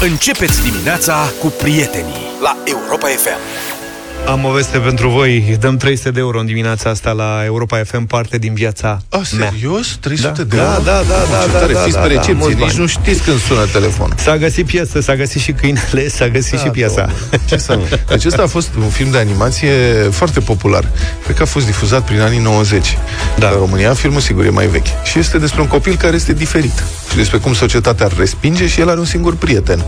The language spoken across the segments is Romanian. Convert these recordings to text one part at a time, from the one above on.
Începeți dimineața cu prietenii la Europa FM. Am o veste pentru voi. Dăm 300 de euro în dimineața asta la Europa FM, parte din viața A, serios? 300 da, de euro? Da, da, da, da, da, tare. da, Fiți da, pe da, recepție, mulți nici bani. nu știți când sună telefonul. S-a găsit piesă, s-a găsit și câinele, s-a găsit și piesa. domnule. Ce să... Deci ăsta a fost un film de animație foarte popular. Cred că a fost difuzat prin anii 90 Da. în România. Filmul, sigur, e mai vechi. Și este despre un copil care este diferit. Și despre cum societatea îl respinge și el are un singur prieten.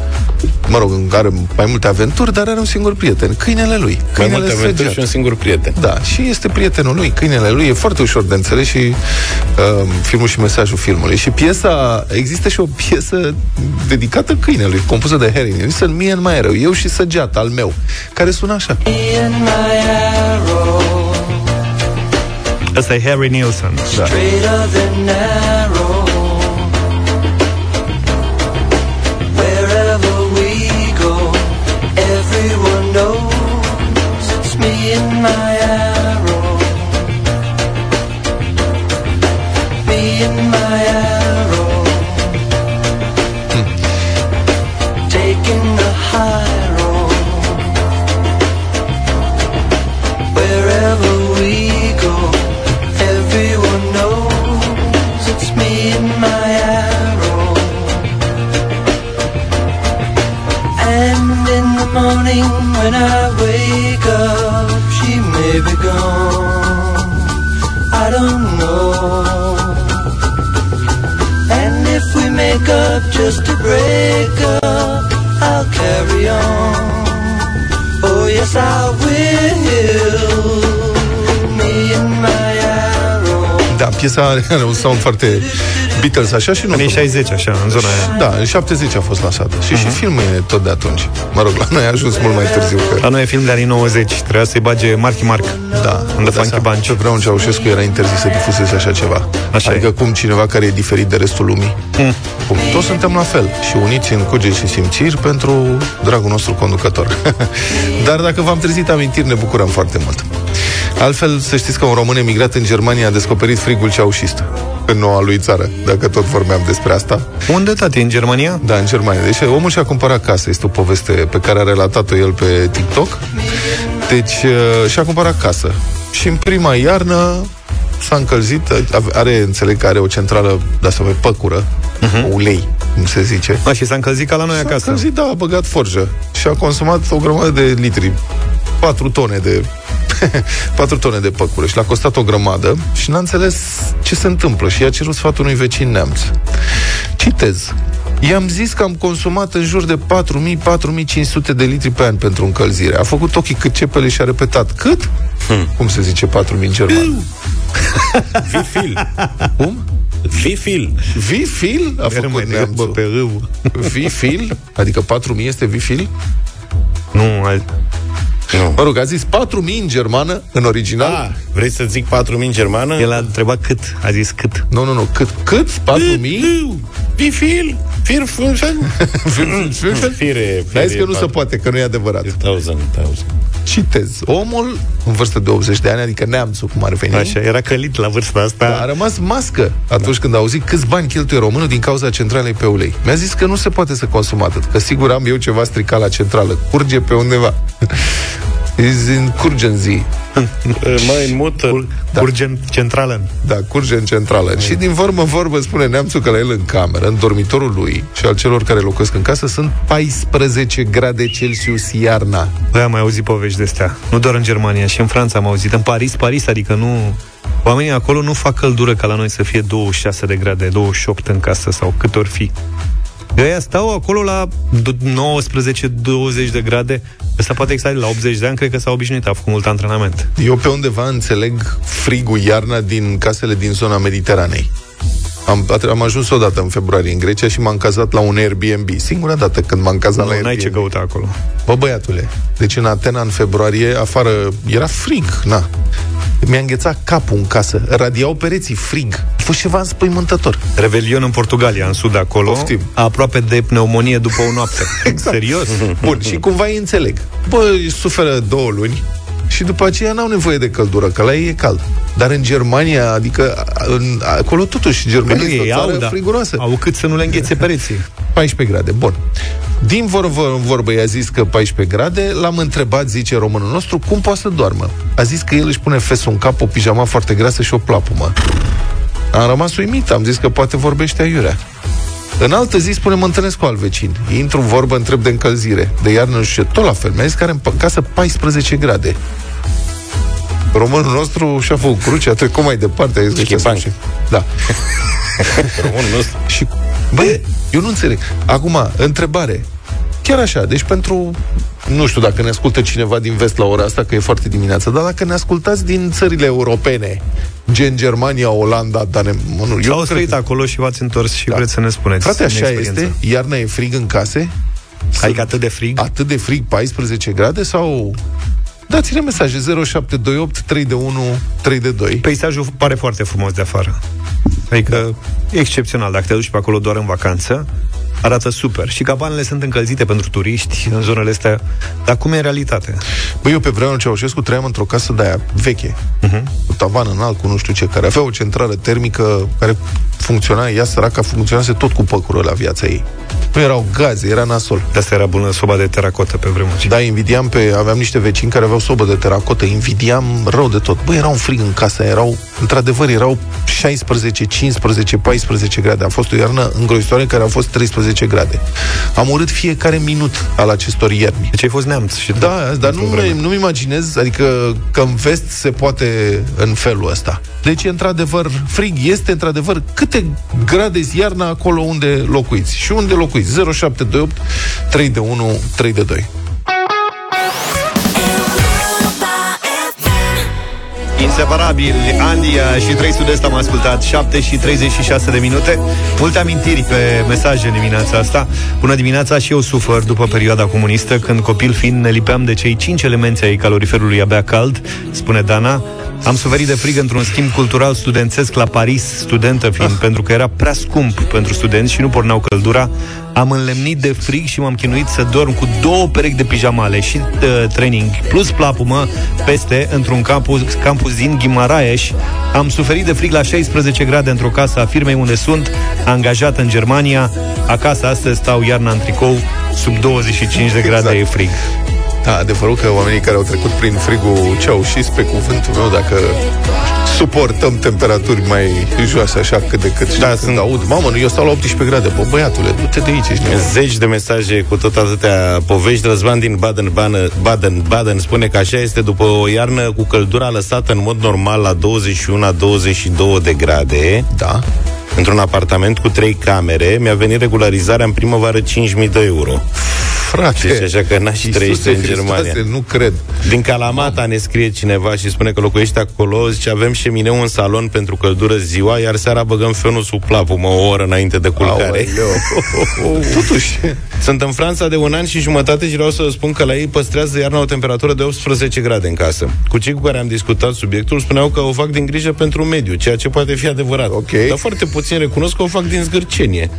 Mă rog, are mai multe aventuri, dar are un singur prieten. Câinele lui. Mai Câinele multe aventuri săgeat. și un singur prieten. Da, și este prietenul lui, câinele lui, e foarte ușor de înțeles și uh, filmul și mesajul filmului. Și piesa, există și o piesă dedicată câinelui, compusă de Harry Nilsson, Mie în mai rău, eu și săgeata al meu, care sună așa. Ăsta e Harry Nilsson. Da. Yes, I will. Me and my arrow. Da, piesa are, are un sound foarte Beatles, așa și nu... Anii 60, așa, în zona aia. Da, în 70 a fost lansată. Și Mhm. și filmul e tot de atunci. Mă rog, la noi a ajuns mult mai târziu. Că... La noi e film de anii 90, trebuia să-i bage Marky Mark. Da, În The dați Funky seama, Bunch. Pe vreun Ceaușescu era interzis să difuzeze așa ceva. Așa adică e. cum cineva care e diferit de restul lumii. Mm. Cum toți suntem la fel și uniți în cuget și simțiri pentru dragul nostru conducător. Dar dacă v-am trezit amintiri, ne bucurăm foarte mult. Altfel, să știți că un român emigrat în Germania a descoperit frigul ceaușist în noua lui țară, dacă tot vorbeam despre asta. Unde, tati, în Germania? Da, în Germania. Deci omul și-a cumpărat casă. Este o poveste pe care a relatat-o el pe TikTok. Deci uh, și-a cumpărat casă. Și în prima iarnă s-a încălzit, ave- are, înțeleg că are o centrală de asta pe păcură, uh-huh. ulei, cum se zice. A, și s-a încălzit ca la noi S-a acasă. încălzit, da, a băgat forjă și a consumat o grămadă de litri. 4 tone de 4 tone de păcură și l-a costat o grămadă și n-a înțeles ce se întâmplă și i-a cerut sfatul unui vecin neamț. Citez. I-am zis că am consumat în jur de 4.000-4.500 de litri pe an pentru încălzire. A făcut ochii cât cepele și a repetat. Cât? Hmm. Cum se zice 4.000 în german? Vifil. Cum? Vifil. Vifil? A Rămâne făcut bă, neamțul. pe râu. Vifil? Adică 4.000 este vifil? Nu, al... Nu. Mă rog, a zis 4.000 în germană, în original? Ah, vrei să zic 4.000 în germană? el a întrebat cât, a zis cât. Nu, nu, nu. Cât? Cât? 4.000? Vifil. Fir function. Fire. Fire. Dar zis că nu se poate, că nu e adevărat. Thousand, thousand. Citez. Omul, în vârstă de 80 de ani, adică neamțul, cum ar veni, Așa, era călit la vârsta asta. a rămas mască atunci când a auzit câți bani cheltuie românul din cauza centralei pe ulei. Mi-a zis că nu se poate să consum atât, că sigur am eu ceva stricat la centrală. Curge pe undeva. Is in curgenzi. Mai în mută. Da. Urgent centrală. Da, curge în centrală. Și din vorbă în vorbă spune neamțul că la el în cameră, în dormitorul lui și al celor care locuiesc în casă, sunt 14 grade Celsius iarna. Băi, am mai auzit povești de astea. Nu doar în Germania, și în Franța am auzit. În Paris, Paris, adică nu... Oamenii acolo nu fac căldură ca la noi să fie 26 de grade, 28 în casă sau cât ori fi. Ăia stau acolo la 19-20 de grade. Ăsta poate exact la 80 de ani, cred că s-a obișnuit, a făcut mult antrenament. Eu pe undeva înțeleg frigul iarna din casele din zona Mediteranei. Am, am ajuns odată în februarie în Grecia și m-am cazat la un Airbnb. Singura dată când m-am cazat la Nu, n-ai ce Airbnb. căuta acolo. Bă, băiatule, deci în Atena, în februarie, afară era frig, na. Mi-a înghețat capul în casă, radiau pereții, frig. A fost ceva înspăimântător. Revelion în Portugalia, în sud acolo, Poftim. aproape de pneumonie după o noapte. Exact. Serios? Bun, și cumva îi înțeleg. Bă, îi suferă două luni și după aceea n-au nevoie de căldură, că la ei e cald. Dar în Germania, adică în, acolo totuși, Germania Păi nu, este o ei țară au, da. friguroasă. Au cât să nu le înghețe pereții. 14 grade, bun. Din vorbă în vorbă i-a zis că 14 grade, l-am întrebat, zice românul nostru, cum poate să doarmă. A zis că el își pune fesul în cap, o pijama foarte grasă și o plapumă. Am rămas uimit, am zis că poate vorbește aiurea. În altă zi spune, mă întâlnesc cu alt vecin. Intru în vorbă, întreb de încălzire. De iarnă, nu știu ce, tot la fel. Mi-a zis că are în casă 14 grade. Românul nostru și-a făcut cruce, a trecut mai departe. A zis că Schimbanc. ce să faci. Da. Românul nostru. Și, băi, eu nu înțeleg. Acum, întrebare. Chiar așa, deci pentru... Nu știu dacă ne ascultă cineva din vest la ora asta, că e foarte dimineața, dar dacă ne ascultați din țările europene, gen Germania, Olanda, Danem... mă, Nu, eu Eu nu au cred trăit că- acolo și v-ați întors și Da. vreți să ne spuneți. Frate, din așa experiență. este? Iarna e frig în case? Adică atât de frig? Atât de frig, 14 grade sau... Dați-ne mesaje 0728 3 de 1 3 de 2. Peisajul pare foarte frumos de afară. Adică e excepțional. Dacă te duci pe acolo doar în vacanță, arată super. Și cabanele sunt încălzite pentru turiști în zonele astea. Dar cum e în realitate? Băi, eu pe vremea Ceaușescu trăiam într-o casă de aia veche, Mhm. cu tavan înalt, cu nu știu ce, care avea o centrală termică care funcționa, ea săraca funcționase tot cu păcură la viața ei. Nu erau gaze, era nasol. De asta era bună soba de teracotă pe vremuri. Da, invidiam pe... Aveam niște vecini care aveau sobă de teracotă, invidiam rău de tot. Băi, era un frig în casă, erau, într-adevăr, erau 16, 15, 14 grade. A fost o iarnă îngrozitoare în care au fost 13 grade. Am urât fiecare minut al acestor ierni. Deci ai fost neamț și tu. Da, dar nu, într-o vreme. nu-mi imaginez, adică că în vest se poate în felul ăsta. Deci e într-adevăr frig, este într-adevăr câte grade zi iarna acolo unde locuiți. Și unde locuiți? 0728 3 de 1 3 de 2. Inseparabili, Andia și 3 Sud-Est am ascultat 7 și 36 de minute. Multe amintiri pe mesaje dimineața asta. Bună dimineața și eu sufăr după perioada comunistă Când copil fiind ne lipeam de cei 5 elemente ai caloriferului abia cald Spune Dana. Am suferit de frig într-un schimb cultural studențesc la Paris Studentă fiind pentru că era prea scump pentru studenți și nu porneau căldura am înlemnit de frig și m-am chinuit să dorm cu două perechi de pijamale și uh, training plus plapumă peste într-un campus, campus din Gimaraeș. Am suferit de frig la 16 grade într-o casă a firmei unde sunt angajat în Germania. Acasă astăzi stau iarna în tricou, sub 25 de grade Exact. e frig. Da, adevărul că oamenii care au trecut prin frigul ceaușist, pe cuvântul meu, dacă suportăm temperaturi mai joase, așa cât de cât. Da, când sunt- aud, mamă, nu, eu stau la 18 grade. Bă, băiatule, du-te de aici, ești nebun. Zeci de mesaje cu tot atâtea povești. Răzvan din Baden-Baden, Baden-Baden spune că așa este după o iarnă cu căldura lăsată în mod normal la 21-22 de grade. Da. Într-un apartament cu trei camere, mi-a venit regularizarea în primăvară 5.000 de euro. Frate, Deci așa că n-aș Iisuse trăiește în Hristoase, Germania. nu cred. Din Calamata ne scrie cineva și spune că locuiește acolo, zice avem șemineu în salon pentru căldură ziua, iar seara băgăm fenul sub plapumă o oră înainte de culcare. Aoleu. Totuși, Sunt în Franța de un an și jumătate și vreau să vă spun că la ei păstrează iarna o temperatură de 18 grade în casă. Cu cei cu care am discutat subiectul spuneau că o fac din grijă pentru mediu, ceea ce poate fi adevărat. Ok. Dar foarte puțin recunosc că o fac din zgârcenie.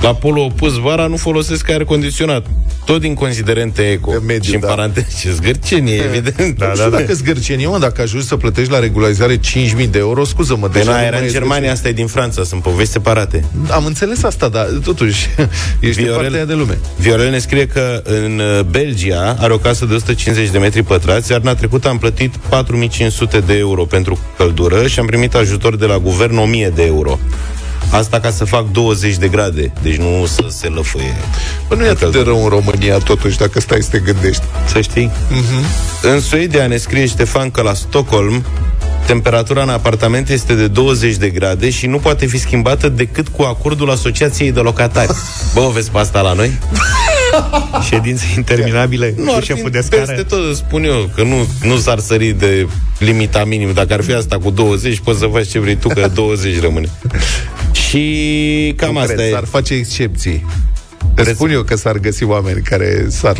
La polul opus vara nu folosesc aer condiționat. Tot din considerente eco. De mediu, și în da. paranteză, ce zgârcenie, evident. da, da, dacă zgârcenie, mă, dacă ajungi să plătești la regularizare 5.000 de euro, scuză-mă. Pe deja noi nu era mai în e Germania, asta e din Franța, sunt povești separate. zgârcenie. Am înțeles asta, dar totuși, ești Viorel... partea aia de lume. Viorel ne scrie că în uh, Belgia are o casă de 150 de metri pătrați, iar trecută am plătit 4500 de euro pentru căldură și am primit ajutor de la guvern 1000 de euro. Asta ca să fac 20 de grade, deci nu să se lăfăie. Bă, nu e atât de rău în România, totuși, dacă stai să te gândești. Să știi. În Suedia ne scrie Ștefan că la Stockholm temperatura în apartament este de 20 de grade și nu poate fi schimbată decât cu acordul Asociației de Locatari. Bă, o vezi pe asta la noi? Ședințe interminabile Nu cu ar fi șeful de peste scară. tot, spun eu, că nu, nu s-ar sări de limita minim. Dacă ar fi asta cu 20, poți să faci ce vrei tu, că 20 rămâne. Și cam Nu asta cred, e. S-ar face excepții. Îți spun eu că s-ar găsi oameni care s-ar...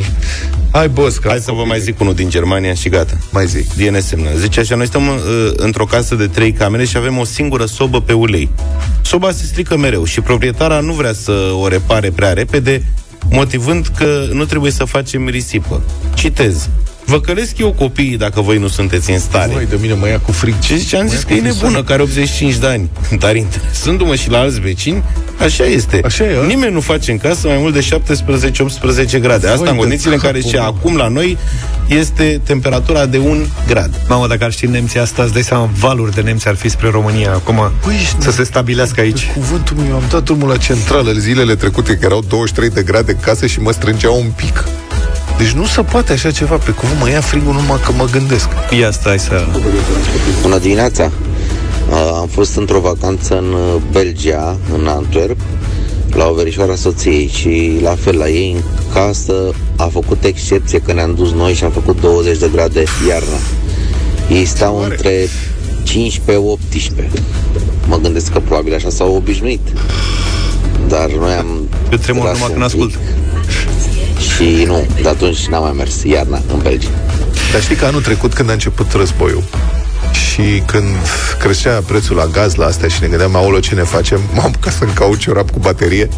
Hai, boss, că Hai am să vă copii. mai zic unul din Germania și gata. Mai zi. DNS semnă. Zice așa, noi stăm uh, într-o casă de trei camere și avem o singură sobă pe ulei. Soba se strică mereu și proprietara nu vrea să o repare prea repede, motivând că nu trebuie să facem risipă. Citez. Vă călesc eu copiii dacă voi nu sunteți în stare. Mai de mine mă ia cu frig. Ce zice? Am Mă zis ia că e cu frig. nebună, care are 85 de ani. Dar interesându-mă și la alți vecini, așa este. Așa e, a? Nimeni nu face în casă mai mult de 17-18 grade. Asta Voi în de condițiile în care capul și meu. acum la noi este temperatura de un grad. Mamă, dacă ar ști nemții asta, îți dai seama, valuri de nemți ar fi spre România acum Păi, ești să se stabilească aici. Cuvântul meu, am dat drumul la centrală zilele trecute, că erau 23 de grade în casă și mă strângeau un pic. Deci nu se poate așa ceva, pe cuvânt mă ia frigul numai că mă gândesc. Ia stai să... Bună dimineața! Uh, Am fost într-o vacanță în uh, Belgia, în Antwerp, la o verișoară a soției și la fel la ei în casă a făcut excepție că ne-am dus noi și a făcut 20 de grade iarna. Ei stau între 15-18. Mă gândesc că probabil așa s-au obișnuit. Dar noi am Eu tremur tras numai un când ascult. pic Și nu, de atunci n-am mai mers iarna în Belgia. Dar știi că anul trecut, când a început războiul, și când creștea prețul la gaz la astea și ne gândeam, aolo, ce ne facem? M-am apucat să-mi caut ciorap cu baterie.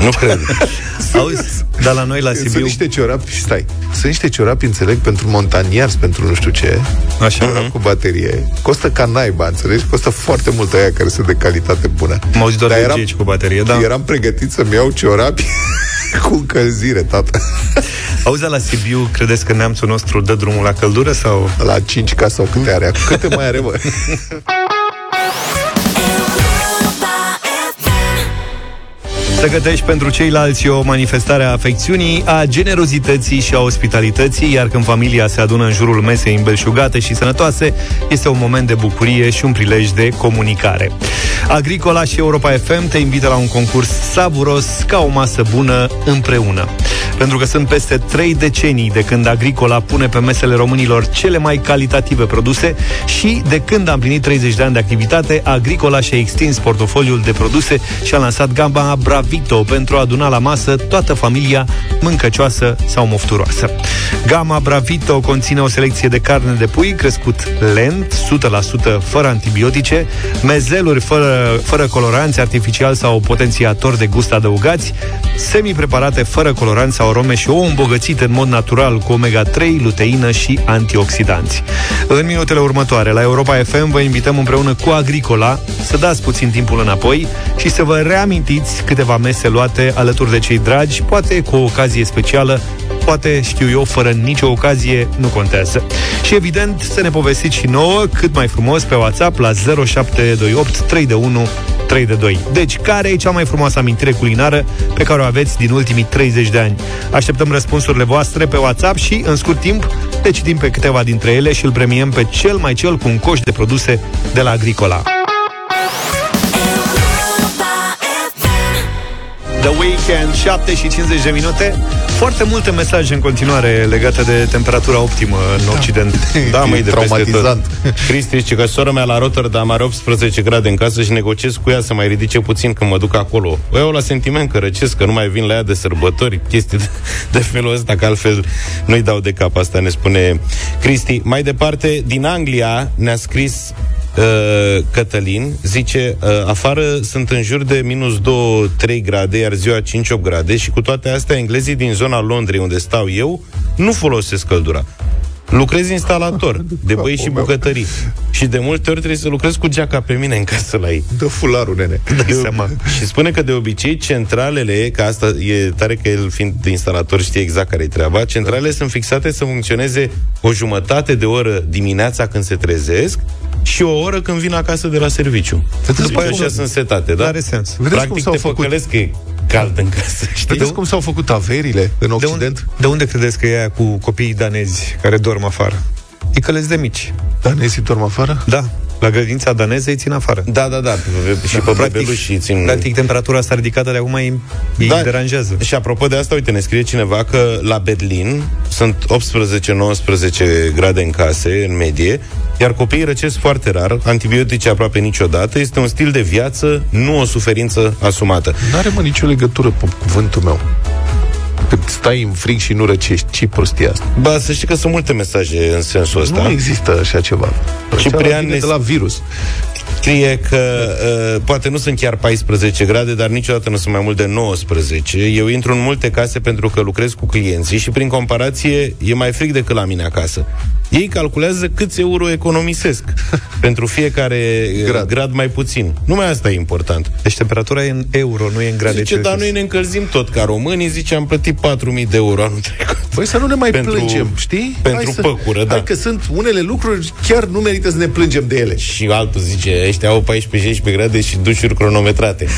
Nu cred. Auzi, dar la noi la Sunt Sibiu... niște ciorapi, stai, sunt niște ciorapi, înțeleg, pentru montanieri, pentru nu știu ce, Așa, ciorap cu baterie. Costă ca naiba, înțelegi? Costă foarte mult aia care sunt de calitate bună. M-au zis doar Dar de eram- aici cu baterie, da. Eram pregătit să-mi iau ciorapi cu încălzire, tată. Auzi, dar la Sibiu, credeți că neamțul nostru dă drumul la căldură sau... La 5 ca sau câte are? Câte mai are, mă? Să gătești pentru ceilalți o manifestare a afecțiunii, a generozității și a ospitalității, iar când familia se adună în jurul mesei îmbelșugate și sănătoase, este un moment de bucurie și un prilej de comunicare. Agricola și Europa FM te invită la un concurs savuros ca o masă bună împreună. Pentru că sunt peste trei decenii de când Agricola pune pe mesele românilor cele mai calitative produse și de când a împlinit 30 de ani de activitate, Agricola și-a extins portofoliul de produse și a lansat gama Bravito pentru a aduna la masă toată familia mâncăcioasă sau mofturoasă. Gama Bravito conține o selecție de carne de pui crescut lent, 100% fără antibiotice, mezeluri fără, fără coloranți artificiali sau potențiatori de gust adăugați, semi-preparate fără coloranți sau arome și ouă îmbogățite în mod natural cu omega-3, luteină și antioxidanți. În minutele următoare, la Europa FM, vă invităm împreună cu Agricola să dați puțin timpul înapoi și să vă reamintiți câteva mese luate alături de cei dragi, poate cu o ocazie specială, poate, știu eu, fără nicio ocazie, nu contează. Și evident, să ne povestiți și nouă, cât mai frumos, pe WhatsApp la 0728 3 de 1 3 de 2. Deci, care e cea mai frumoasă amintire culinară pe care o aveți din ultimii 30 de ani? Așteptăm răspunsurile voastre pe WhatsApp și, în scurt timp, le citim pe câteva dintre ele și îl premiem pe cel mai cel cu un coș de produse de la Agricola. The Weekend, 7 și 50 de minute. Foarte multe mesaje în continuare legate de temperatura optimă în Occident. Da, măi, de peste Traumatizant. tot. Cristi zice că sora mea la Rotterdam are 18 grade în casă și negociez cu ea să mai ridice puțin când mă duc acolo. O iau la sentiment că răcesc, că nu mai vin la ea de sărbători, chestii de, de felul ăsta, că altfel nu-i dau de cap, asta ne spune Cristi. Mai departe, din Anglia ne-a scris Uh, Cătălin zice uh, afară sunt în jur de minus 2-3 grade, iar ziua 5-8 grade și cu toate astea englezii din zona Londrei unde stau eu nu folosesc căldura. Lucrez instalator de băi și bucătării. Și de multe ori trebuie să lucrez cu geaca pe mine în casă la ei. Dă fularul, nene. Dai seama. Și spune că de obicei centralele, că asta e tare că el fiind instalator știe exact care e treaba, centralele sunt fixate să funcționeze o jumătate de oră dimineața când se trezesc și o oră când vin acasă de la serviciu. Vedeți După cum- așa sunt setate, da? Are sens. Vedeți cum Practic s-au te făcut- păcălesc că e cald în casă, știi? Vedeți cum s-au făcut averile în De, un, Occident? de unde credeți că e aia cu copiii danezi care dorm afară? E că de mici. Danezii dorm afară? Da, la grădința daneză îi țin afară. Da, da, da, și pe bebeluși îi țin... practic, temperatura asta ridicată de acum îi, îi Da. deranjează. Și apropo de asta, uite, ne scrie cineva că la Berlin sunt 18-19 grade în case, în medie, iar copiii răcesc foarte rar, antibiotice aproape niciodată, este un stil de viață, nu o suferință asumată. N-are mă nicio legătură cu cuvântul meu. Când stai în frig și nu răcești, ce prostia asta? Ba, să știi că sunt multe mesaje în sensul ăsta. Nu există așa ceva. Ciprian Ciprian ne- de la virus. Scrie că uh, poate nu sunt chiar 14 grade, dar niciodată nu sunt mai mult de 19. Eu intru în multe case pentru că lucrez cu clienții și prin comparație e mai frig decât la mine acasă. Ei calculează câți euro economisesc pentru fiecare grad. Grad. grad mai puțin. Numai asta e important. Deci temperatura e în euro, nu e în grade Zice, Celsius. dar noi ne încălzim tot ca românii, zice, am plătit 4.000 de euro anul trecut. Băi, să nu ne mai Pentru- plângem, știi? pentru hai să, păcură, da. Hai că sunt unele lucruri, chiar nu merită să ne plângem de ele. Și altul zice, ăștia au 14-16 grade și dușuri cronometrate.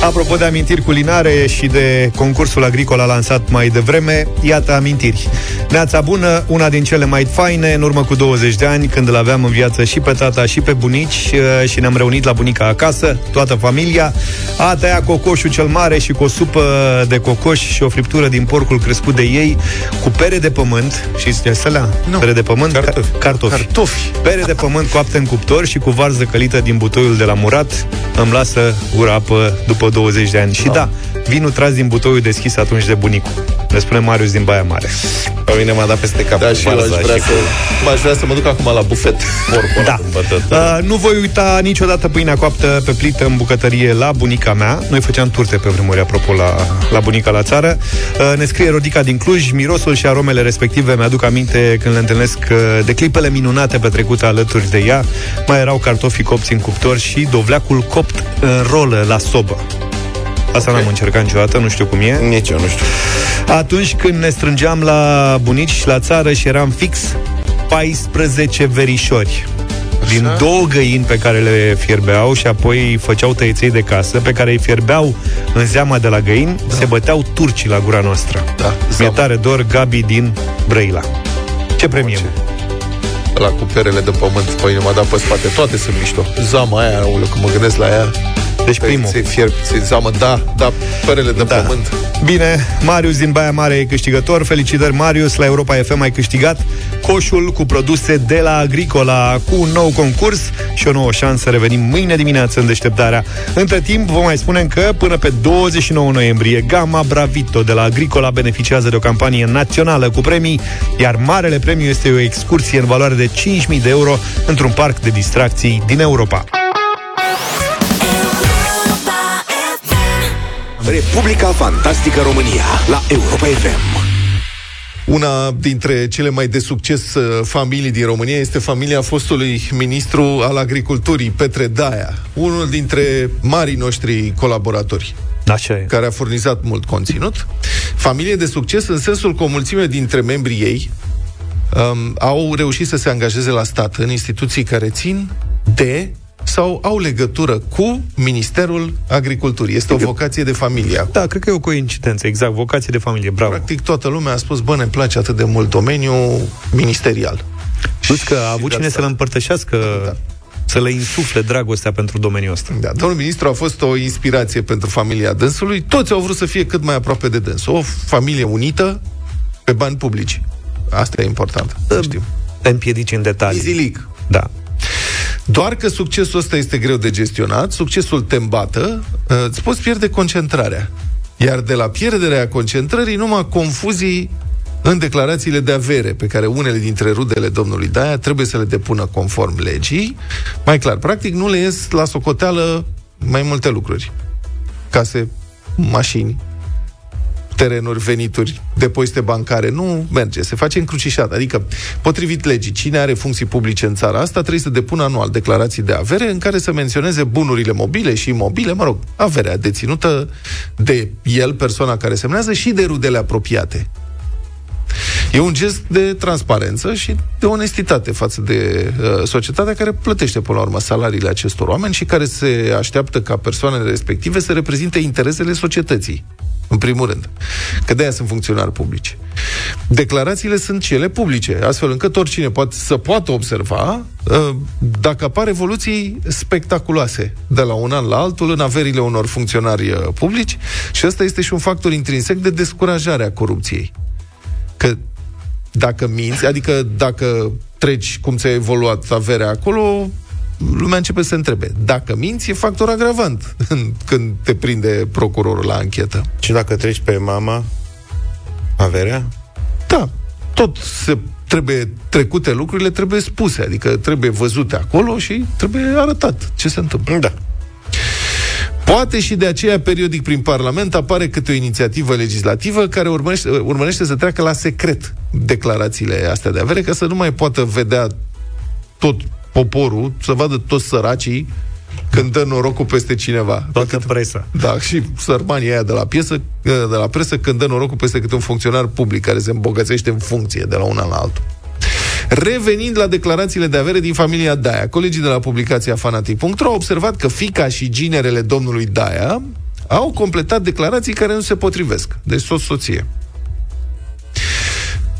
Apropo de amintiri culinare și de concursul agricol a lansat mai devreme, iată amintiri. Neața bună, una din cele mai faine, în urmă cu 20 de ani, când îl aveam în viață și pe tata și pe bunici uh, și ne-am reunit la bunica acasă, toată familia, a tăiat cocoșul cel mare și cu o supă de cocoș și o friptură din porcul crescut de ei, cu pere de pământ, și ce sălea? Nu. Pere de pământ? Cartofi. Ca- cartofi. Cartofi. Pere de pământ coapte în cuptor și cu varză călită din butoiul de la Murat îmi lasă gura apă după 20 de ani. Și da, vinul tras din butoiul deschis atunci de bunicul. Ne spune Marius din Baia Mare. Pe mine m-a dat peste cap Da, cu și eu aș varza vrea, și să, cu m-aș vrea să mă duc acum la bufet. porcul Da. ăla în bătătură. Uh, nu voi uita niciodată pâinea coaptă pe plită în bucătărie la bunica mea. Noi făceam turte pe vremuri, apropo, la, la bunica la țară. Uh, ne scrie Rodica din Cluj, mirosul și aromele respective mi-aduc aminte când le întâlnesc uh, de clipele minunate petrecute alături de ea. Mai erau cartofii copți în cuptor și dovleacul copt în rolă la sobă. Asta n-am încercat niciodată, nu știu cum e. Nici eu nu știu. Atunci când ne strângeam la bunici la țară și eram fix 14 verișori din două găini pe care le fierbeau și apoi făceau tăieței de casă, pe care îi fierbeau în zeama de la găini, da. se băteau turcii la gura noastră. Da, Mi-e zeamă. tare dor Gabi din Brăila. Ce premiem? La cu perele de pământ, păi m-a dat pe spate, toate sunt mișto. Zama aia, aoleu, când mă gândesc la ea, Deci primul. Se fierb, se zamă, da, da, perele de Da. pământ. Bine, Marius din Baia Mare e câștigător. Felicitări, Marius, la Europa FM ai câștigat coșul cu produse de la Agricola cu un nou concurs și o nouă șansă. Revenim mâine dimineață în deșteptarea. Între timp, vă mai spunem că până pe 29 noiembrie, Gama Bravito de la Agricola beneficiază de o campanie națională cu premii, iar marele premiu este o excursie în valoare de 5.000 de euro într-un parc de distracții din Europa. Republica Fantastică România la Europa FM. Una dintre cele mai de succes uh, familii din România este familia fostului ministru al agriculturii, Petre Daia, unul dintre marii noștri colaboratori Așa e. care a furnizat mult conținut. Familie de succes în sensul că o mulțime dintre membrii ei um, au reușit să se angajeze la stat în instituții care țin de sau au legătură cu Ministerul Agriculturii. Este o vocație de familie. acolo. Da, cred că e o coincidență, exact, vocație de familie, bravo. Practic toată lumea a spus, bă, ne place atât de mult domeniul ministerial. Plus că a avut de cine asta- să-l împărtășească, Da. da. să le insufle dragostea pentru domeniul ăsta. Da, domnul ministru a fost o inspirație pentru familia dânsului. Toți au vrut să fie cât mai aproape de dâns. O familie unită pe bani publici. Asta e important, să știm. Te împiedici în detalii. Izilic. Da. Doar că succesul ăsta este greu de gestionat, succesul te îmbată, uh, îți poți pierde concentrarea. Iar de la pierderea concentrării, numai confuzii în declarațiile de avere pe care unele dintre rudele domnului Daia trebuie să le depună conform legii. Mai clar, practic nu le ies la socoteală mai multe lucruri. Case, mașini, terenuri, venituri, depozite bancare. Nu merge, se face încrucișat. Adică, potrivit legii, cine are funcții publice în țara asta trebuie să depună anual declarații de avere în care să menționeze bunurile mobile și imobile, mă rog, averea deținută de el, persoana care semnează, și de rudele apropiate. E un gest de transparență și de onestitate față de uh, societatea care plătește până la urmă salariile acestor oameni și care se așteaptă ca persoanele respective să reprezinte interesele societății. În primul rând. Că de-aia sunt funcționari publici. Declarațiile sunt cele publice, astfel încât oricine poate să poată observa uh, dacă apar evoluții spectaculoase de la un an la altul în averile unor funcționari uh, publici și ăsta este și un factor intrinsec de descurajare a corupției că dacă minți, adică dacă treci cum ți-a evoluat averea acolo, lumea începe să se întrebe. Dacă minți, e factor agravant când te prinde procurorul la anchetă. Și dacă treci pe mama averea? Da, tot se trebuie trecute lucrurile, trebuie spuse, adică trebuie văzute acolo și trebuie arătat ce se întâmplă. Da. Poate și de aceea, periodic prin Parlament, apare câte o inițiativă legislativă care urmărește, urmărește să treacă la secret declarațiile astea de avere, ca să nu mai poată vedea tot poporul, să vadă toți săracii când dă norocul peste cineva. Toată presa. Da, și sărmanii aia de la piesă, de la presă, când dă norocul peste câte un funcționar public care se îmbogățește în funcție de la una la altul. Revenind la declarațiile de avere din familia Daia, colegii de la publicația fanatic.ro au observat că fica și ginerele domnului Daia au completat declarații care nu se potrivesc. Deci soț-soție.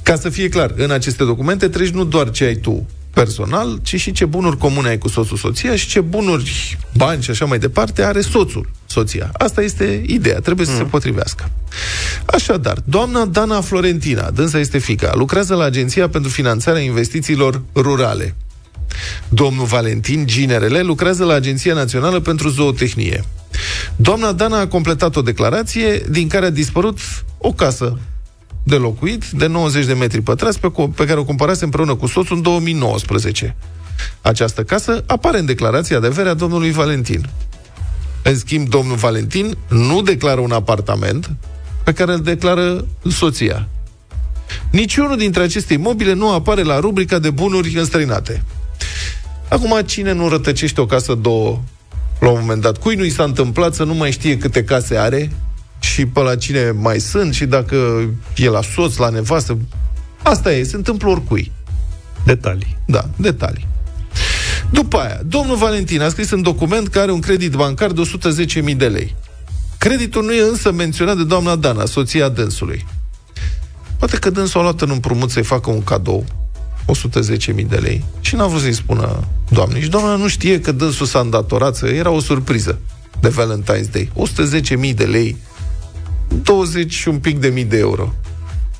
Ca să fie clar, în aceste documente treci nu doar ce ai tu personal, ci și ce bunuri comune ai cu soțul, soția și ce bunuri, bani și așa mai departe are soțul, soția. Asta este ideea, trebuie să mm. se potrivească. Așadar, doamna Dana Florentina, dânsa este fica, lucrează la Agenția pentru Finanțarea Investițiilor Rurale. Domnul Valentin Ginerele lucrează la Agenția Națională pentru Zootehnie. Doamna Dana a completat o declarație din care a dispărut o casă de locuit de 90 de metri pătrați pe, co- pe care o comparase împreună cu soțul în 2019. Această casă apare în declarația de avere a domnului Valentin. În schimb, domnul Valentin nu declară un apartament pe care îl declară soția. Niciunul dintre aceste imobile nu apare la rubrica de bunuri înstrăinate. Acum, cine nu rătăcește o casă două la un moment dat? Cui nu i s-a întâmplat să nu mai știe câte case are și pe la cine mai sunt și dacă e la soț, la nevastă. Asta e, se întâmplă oricui. Detalii. Da, detalii. După aia, domnul Valentin a scris în document că are un credit bancar de 110.000 de lei. Creditul nu e însă menționat de doamna Dana, soția dânsului. Poate că dânsul a luat în împrumut să-i facă un cadou, 110.000 de lei, și n-a vrut să-i spună doamnei. Și doamna nu știe că dânsul s-a îndatorat, să- era o surpriză de Valentine's Day. 110.000 de lei, 20 și un pic de mii de euro.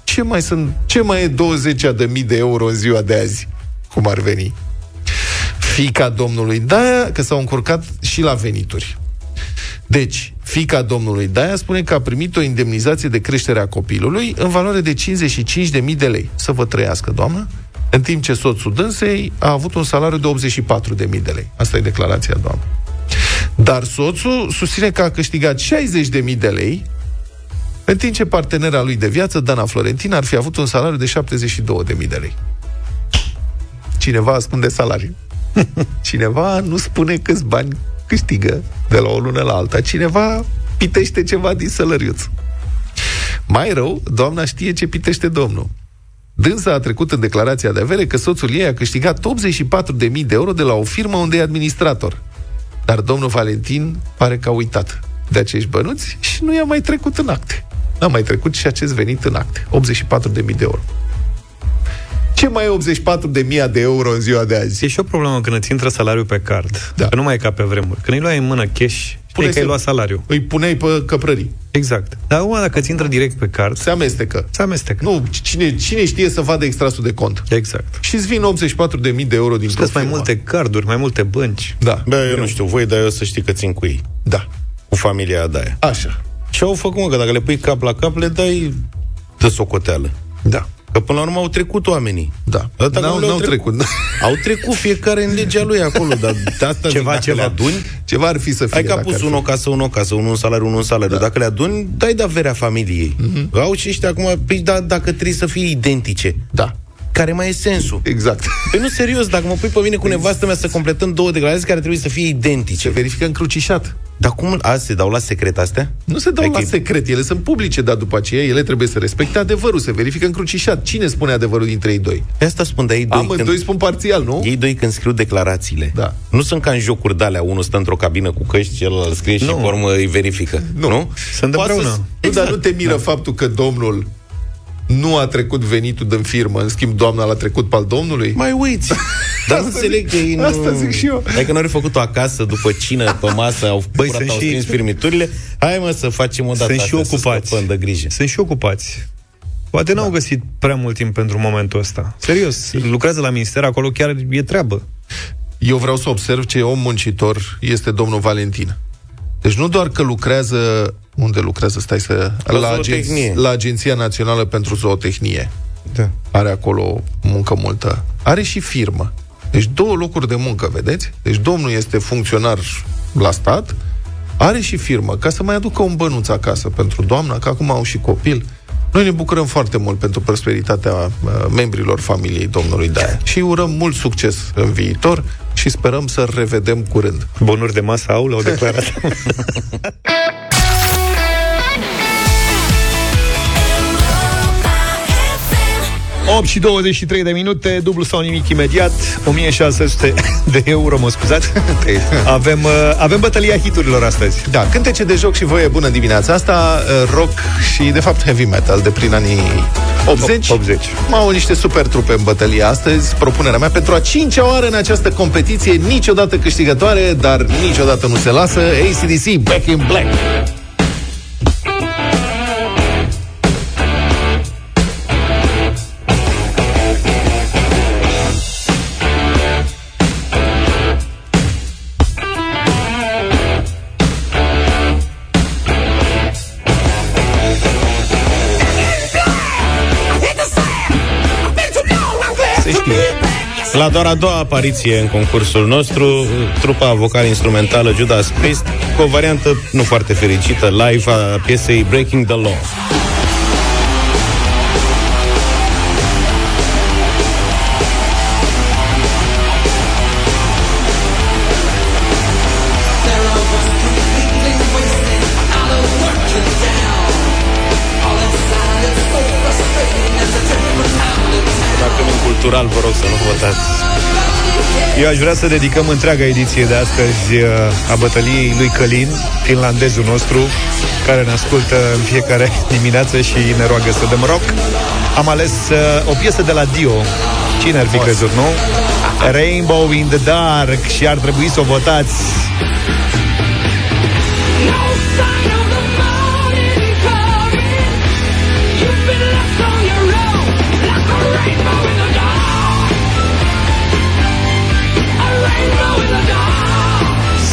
Ce mai sunt, ce mai e 20 de mii de euro în ziua de azi? Cum ar veni? Fica domnului Daia, că s-au încurcat și la venituri. Deci, fica domnului Daia spune că a primit o indemnizație de creștere a copilului în valoare de 55.000 de lei. Să vă trăiască, doamnă. În timp ce soțul dânsei a avut un salariu de 84.000 de lei. Asta e declarația doamnei. Dar soțul susține că a câștigat 60.000 de lei, în timp ce partenera lui de viață, Dana Florentina, ar fi avut un salariu de 72.000 de lei. Cineva ascunde salariul. Cineva nu spune câți bani câștigă de la o lună la alta. Cineva pitește ceva din sălăriuț. Mai rău, doamna știe ce pitește domnul. Dânsa a trecut în declarația de avere că soțul ei a câștigat 84.000 de euro de la o firmă unde e administrator. Dar domnul Valentin pare că a uitat de acești bănuți și nu i-a mai trecut în acte. N-a mai trecut și acest venit în acte. 84.000 de euro. Ce mai e 84 de mii de euro în ziua de azi? E și o problemă când îți intră salariul pe card. Da. Că nu mai e ca pe vremuri. Când îi luai în mână cash, știi că ai luat salariu. Îi puneai pe căprării. Exact. Dar acum dacă îți intră direct pe card, Se amestecă. se amestecă. Nu, cine, cine știe să vadă extrasul de cont? Exact. Și îți vin 84 de mii de euro din Sunt mai multe carduri, mai multe bănci. Da, Bă, eu nu știu voi, dar eu să știi că țin cu ei. da. Cu familia Daia. Așa. Ce au făcut, mă, că dacă le pui cap la cap, le dai de socoteală. Da. Că până la urmă au trecut oamenii. Da. Dar dacă N-au, nu le-au n-au trecut. trecut. Au trecut fiecare în legea lui acolo, dar de asta zic, Ceva, dacă ceva. le aduni, Ceva ar fi să fie. Hai că a dacă pus ar fi. unul o casă, unul o casă, unul un salariu, unul un salariu. Da. Dacă le aduni, dai de averea familiei. Mm-hmm. Au și ăștia acum, păi, da, dacă trebuie să fie identice, Da. care mai e sensul? Exact. Păi nu, serios, dacă mă pui pe mine cu nevastă mea să completăm două declarații care trebuie să fie identice. Se verifică încrucișat. Dar cum a, se dau la secret astea? Nu se dau Adică- la secret, ele sunt publice, dar după aceea ele trebuie să respecte adevărul, se verifică încrucișat. Cine spune adevărul dintre ei doi? Pe asta spun, dar ei doi, Amândoi când, spun parțial, nu? ei doi când scriu declarațiile, Da. nu sunt ca în jocuri de alea, unul stă într-o cabină cu căști, celălalt scrie și Nu. pe urmă îi verifică. Nu. nu? Sunt Poate împreună. să- Nu, dar nu te miră faptul că domnul nu a trecut venitul din firmă, în schimb doamna l-a trecut pe al domnului? Mai uiți. Dar nu Asta înțeleg zic- că ei nu... asta zic și eu. Dacă nu au făcut-o acasă, după cină, pe masă, au Băi, curat, sunt au și- strâns firmiturile, hai mă să facem o dată Sunt și astea, să ocupați. scăpăm de grijă. Sunt și ocupați. Poate n-au găsit prea mult timp pentru momentul ăsta. Serios, lucrează la minister, acolo chiar e treabă. Eu vreau să observ ce om muncitor este domnul Valentin. Deci nu doar că lucrează unde lucrează, stai să... La zootehnie. la Agenția Națională pentru Zootehnie. Da. are acolo muncă multă. Are și firmă. Deci două locuri de muncă, vedeți? Deci domnul este funcționar la stat, are și firmă, ca să mai aducă un bănuț acasă pentru doamna, că acum au și copil. Noi ne bucurăm foarte mult pentru prosperitatea uh, membrilor familiei domnului Daia și îi urăm mult succes în viitor și sperăm să revedem curând. Bonuri de masă au, l-au declarat. 8 și 23 de minute, dublu sau nimic imediat, 1600 de euro, mă scuzați. Avem, uh, avem bătălia hiturilor astăzi. Da, cântece de joc și voie bună dimineața asta, uh, rock și de fapt heavy metal de prin anii 80. 80. Au niște super trupe în bătălia astăzi. Propunerea mea pentru a cincea oară în această competiție, niciodată câștigătoare, dar niciodată nu se lasă, ACDC Back in Black. La doar a doua apariție în concursul nostru, trupa vocal-instrumentală Judas Priest, cu o variantă nu foarte fericită, live a piesei Breaking the Law. Cultural, vă rog să nu votați. Eu aș vrea să dedicăm întreaga ediție de astăzi uh, a bătăliei lui Călin, finlandezul nostru, care ne ascultă în fiecare dimineață și ne roagă să dăm rock. Am ales uh, o piesă de la Dio. Cine ar fi crezut, nu? Rainbow in the Dark și ar trebui să o votați. No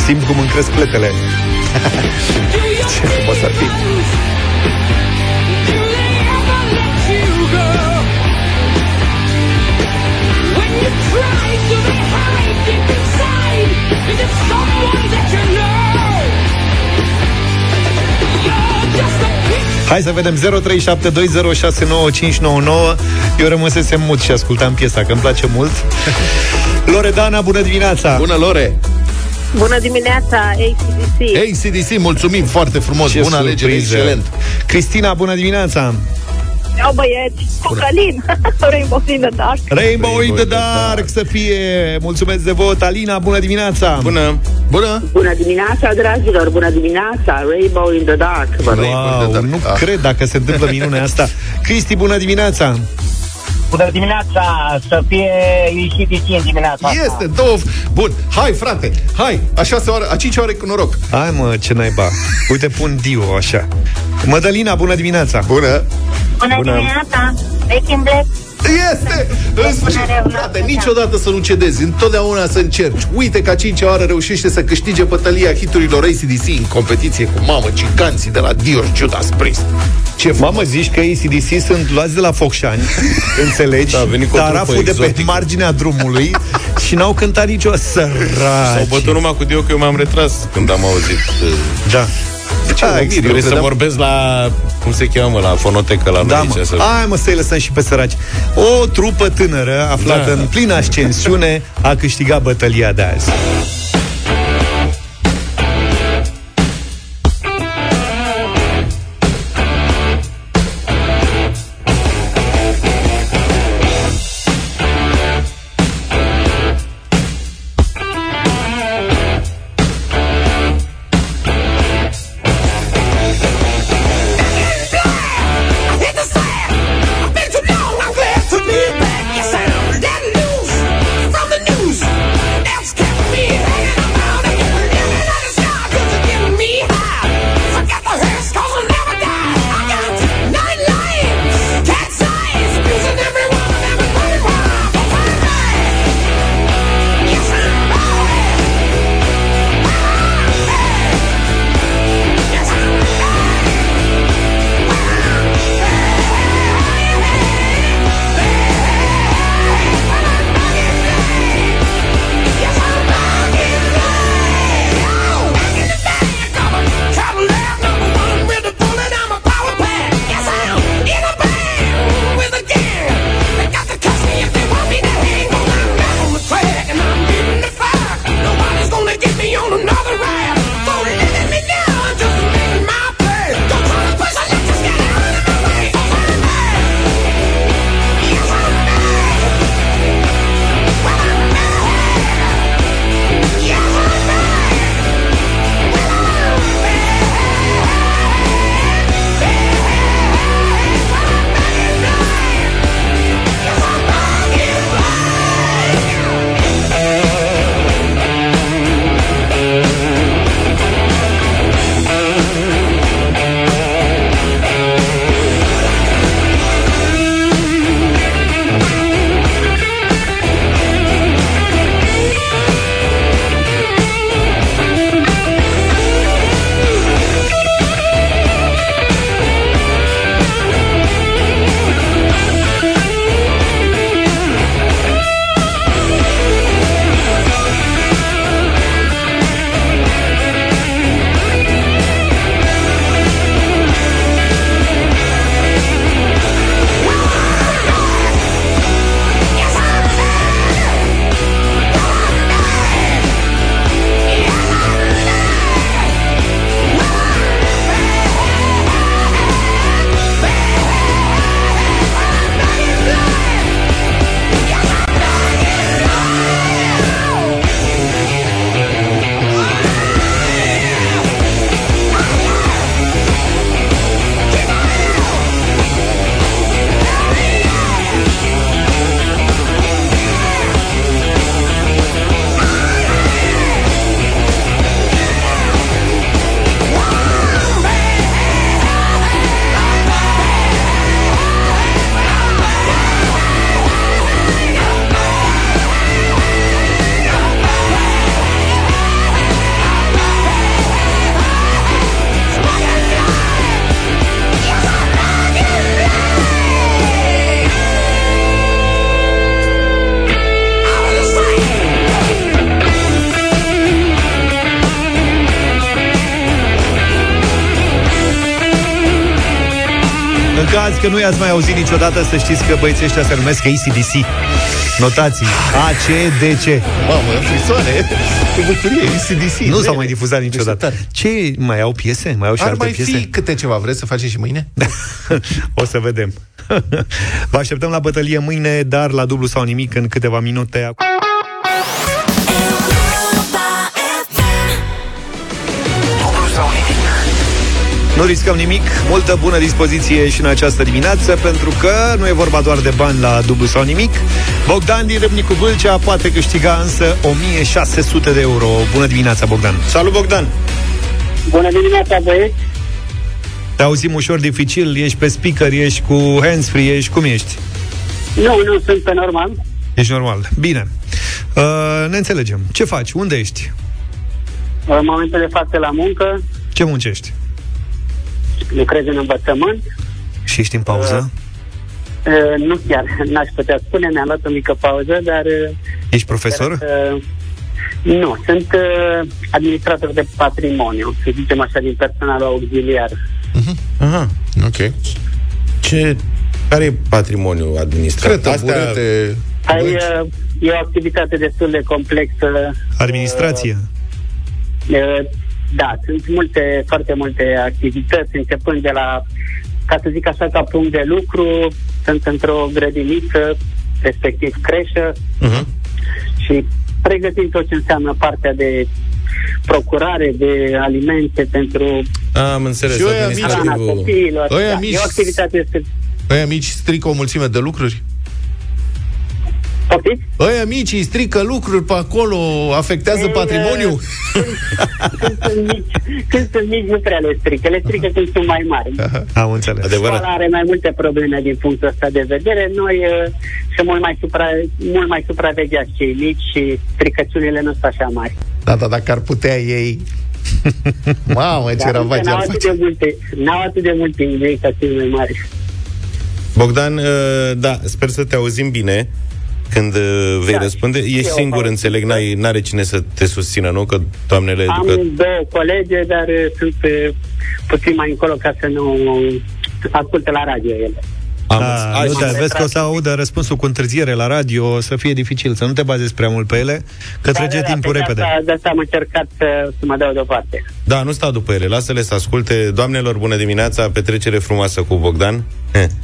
Simt cum îmi cresc pletele. Do you Ce frumos ar fi. Do they ever let you go? When you try, do they hide deep inside? Is it someone that you know? You're just a picture. Hai să vedem 0372069599 Eu rămăsesem mut și ascultam piesa Că îmi place mult Loredana, bună dimineața Bună, Lore! Bună dimineața, ACDC. ACDC, mulțumim foarte frumos, Ce bună alegere, surpriză. excelent. Cristina, bună dimineața Au băieți, cu Călin, Rainbow in the Dark. Rainbow in the Dark să fie Mulțumesc de vot Alina, bună dimineața Bună! Bună! Bună dimineața, dragilor! Bună dimineața! Rainbow in the Dark! Vă rog. Rainbow in the Wow, Dark. nu Ah. cred dacă se întâmplă minunea asta Cristi, bună dimineața Bună dimineața, să fie ACDC în dimineața asta. Este, două... Bun, hai, frate, hai, a șase oară, a cinci oară cu noroc. Hai mă, ce naiba Uite, pun Dio așa Mădălina, bună dimineața Bună! Bună, Bună. dimineața, Back in Black. Este! În sfârșit, reună. frate, niciodată să nu cedezi, întotdeauna să încerci. Uite că a cincea oară reușește să câștige bătălia hiturilor ACDC în competiție cu mamă, cicanții de la Dio și Judas Priest. Ce Mamă, zici că ACDC sunt luați de la Focșani, înțelegi? Da, a venit cu o trupă Taraful de pe exotică. marginea drumului și n-au cântat nicio S-au săraci. bătut numai cu Dio că eu m-am retras când am auzit. uh, Da. Ce, Da, mă, exact. mir, eu Vrei să credeam- vorbesc la, cum se cheamă, la fonotecă la Da, noi mă. aici? Să... Hai, mă, să-i lăsăm și pe săraci. O trupă tânără, aflată Da. în plină ascensiune, a câștigat bătălia de azi. Caz că nu i-ați mai auzit niciodată, să știți că băieții ăștia se numesc ACDC. Notații. A, C, D, C. Mamă, frisoane. Cu bucurie, ACDC. Nu s-au mai difuzat niciodată. Ce, mai au piese? Mai au și Ar alte mai piese? fi câte ceva. Vreți să facem și mâine? o să vedem. Vă așteptăm la bătălie mâine, dar la dublu sau nimic în câteva minute. Nu riscăm nimic, multă bună dispoziție și în această dimineață, pentru că nu e vorba doar de bani la dublu sau nimic. Bogdan din Râmnicu Vâlcea poate câștiga însă 1600 de euro. Bună dimineața, Bogdan! Salut, Bogdan! Bună dimineața, băieți! Te auzim ușor dificil, ești pe speaker, ești cu handsfree, ești cum ești? Nu, nu, sunt pe normal. Ești normal. Bine. Uh, ne înțelegem. Ce faci? Unde ești? În momentul de față la muncă, Ce muncești? Lucrez în învățământ. Și ești în pauză? Uh, Nu chiar, n-aș putea spune, mi-am luat o mică pauză, dar... uh, Ești profesor? uh, Nu, sunt uh, administrator de patrimoniu, să zicem așa, din personalul auxiliar. Aha. Ok. Ce... Care e patrimoniul administrat? Cred, burete... Ai, uh, e o activitate destul de complexă. Administrație. Uh, Da, sunt multe, foarte multe activități, începând de la, ca să zic așa, ca punct de lucru, sunt într-o grădiniță, respectiv creșă, Uh-huh. și pregătim tot ce înseamnă partea de procurare de alimente pentru Am înțeles, Și ăia mici, hrana administrativul. copiilor. Ăia Da, mici- e o activitate este... Ăia mici strică o mulțime de lucruri? Poftiți? Ăia mici îi strică lucruri pe acolo, afectează Ei, patrimoniul? Când sunt mici, când sunt mici nu prea le strică, le strică când sunt mai mari. Am înțeles. Adevărat. Școala are mai multe probleme din punctul ăsta de vedere. Noi uh, și mult mai, supra, mult mai supravegheați cei mici și stricăciunile nu sunt așa mari. Da, da, dacă ar putea ei... Mamă, ce Dar încă ravage n-au ar atât face. de multe, n-au atât de multe idei ca cei mai mari. Bogdan, uh, da, sper să te auzim bine când uh, vei Da, răspunde. Ești eu singur, aud. înțeleg, n-ai, n-are cine să te susțină, nu? Că doamnele Am educă... două colege, dar uh, sunt uh, puțin mai încolo ca să nu asculte la radio ele. Am, Da, Ai, nu, și- dar vezi că o să audă răspunsul cu întârziere la radio, o să fie dificil, să nu te bazezi prea mult pe ele, că trece timpul de repede. Asta, de asta am încercat să, să mă dau deoparte. Da, nu sta după ele, lasă-le să asculte. Doamnelor, bună dimineața, petrecere frumoasă cu Bogdan. Eh.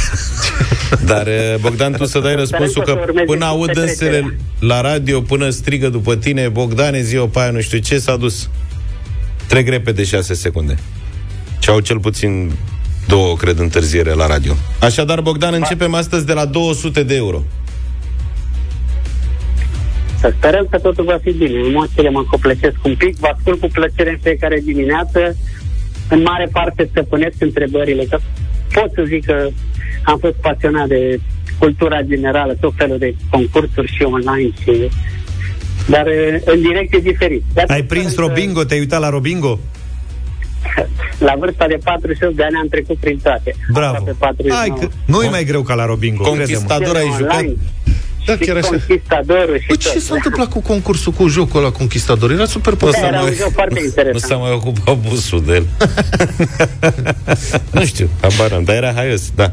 Dar, eh, Bogdan, tu să dai răspunsul Sperăm că că să urmeze până cu aud petrecerea. însele la radio, până strigă după tine, Bogdane, zi o paia, nu știu ce, s-a dus. Trec repede 6 secunde. Și au cel puțin două, cred, întârziere la radio. Așadar, Bogdan, începem astăzi de la 200 de euro. Să sperăm că totul va fi bine. Emoțiile mă coplecesc un pic, vă ascult cu plăcere în fiecare dimineață. În mare parte stăpânesc întrebările, că pot să zic că am fost pasionat de cultura generală, tot felul de concursuri și online și dar eh, în direct e diferit. Dar Ai sperăm prins că Robingo? Te-ai uitat la Robingo? La vârsta de 48 de ani am trecut prin toate. Bravo. Aproape 49. Hai, că nu e mai greu ca la Robingo, crede-mă. Conquistador ai jucat? Online. Da, și chiar așa. Conquistadorul și Păi tot. ce s-a întâmplat cu concursul, cu jocul ăla Conquistador? Era super Da, posibil. era un joc foarte Nu interesant. s-a mai ocupat busul de el. nu știu, habar n-am, dar era haios, da.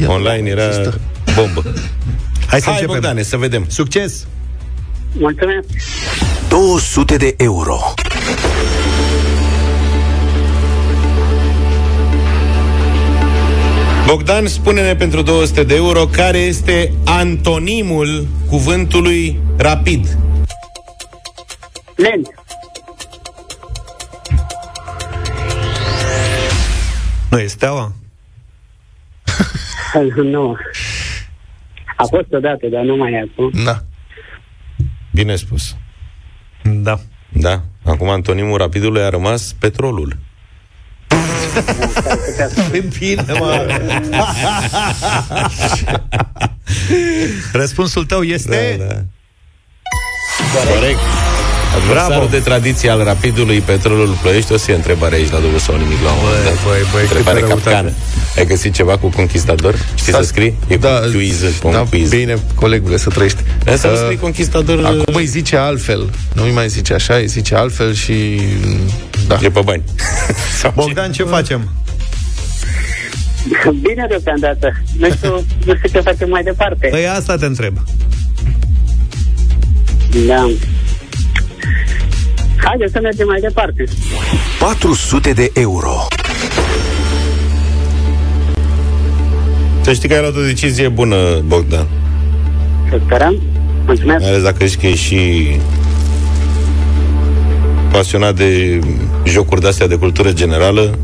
Ia, Online era există. bombă. Hai să Hai, începem. Bogdane, să vedem. Succes! Mulțumesc. 200 de euro. Bogdan, spune-ne pentru 200 de euro care este antonimul cuvântului rapid. Lent. Nu e steaua? Nu. A fost odată, dar nu mai e acum. Da. Bine spus. Da. Da. Acum antonimul rapidului a rămas petrolul. Bine, mă. Răspunsul tău este... Da, da. Corect. Adversarul de tradiție al rapidului Petrolul Ploiești O să fie întrebare aici la dublu sau nimic la un moment dat. băi, băi, Întrebare câtă răutate. capcană Ai găsit ceva cu conquistador? Știi să scrii? E da, cu quiz, cu un da, quiz bine, colegule, să trăiești. Asta nu Uh, scrii conquistador Acum îi zice altfel. Nu îi mai zice așa, îi zice altfel și... Da. E pe bani Sau ce? Bogdan, ce facem? Bine deocamdată. Nu știu, nu știu ce facem mai departe. Păi asta te întreb. Da. Haideți să mergem mai departe. 400 de euro. Să știi că ai luat o decizie bună, Bogdan. Să sperăm. Mulțumesc. Mai ales dacă ești că ești și pasionat de jocuri de-astea de cultură generală.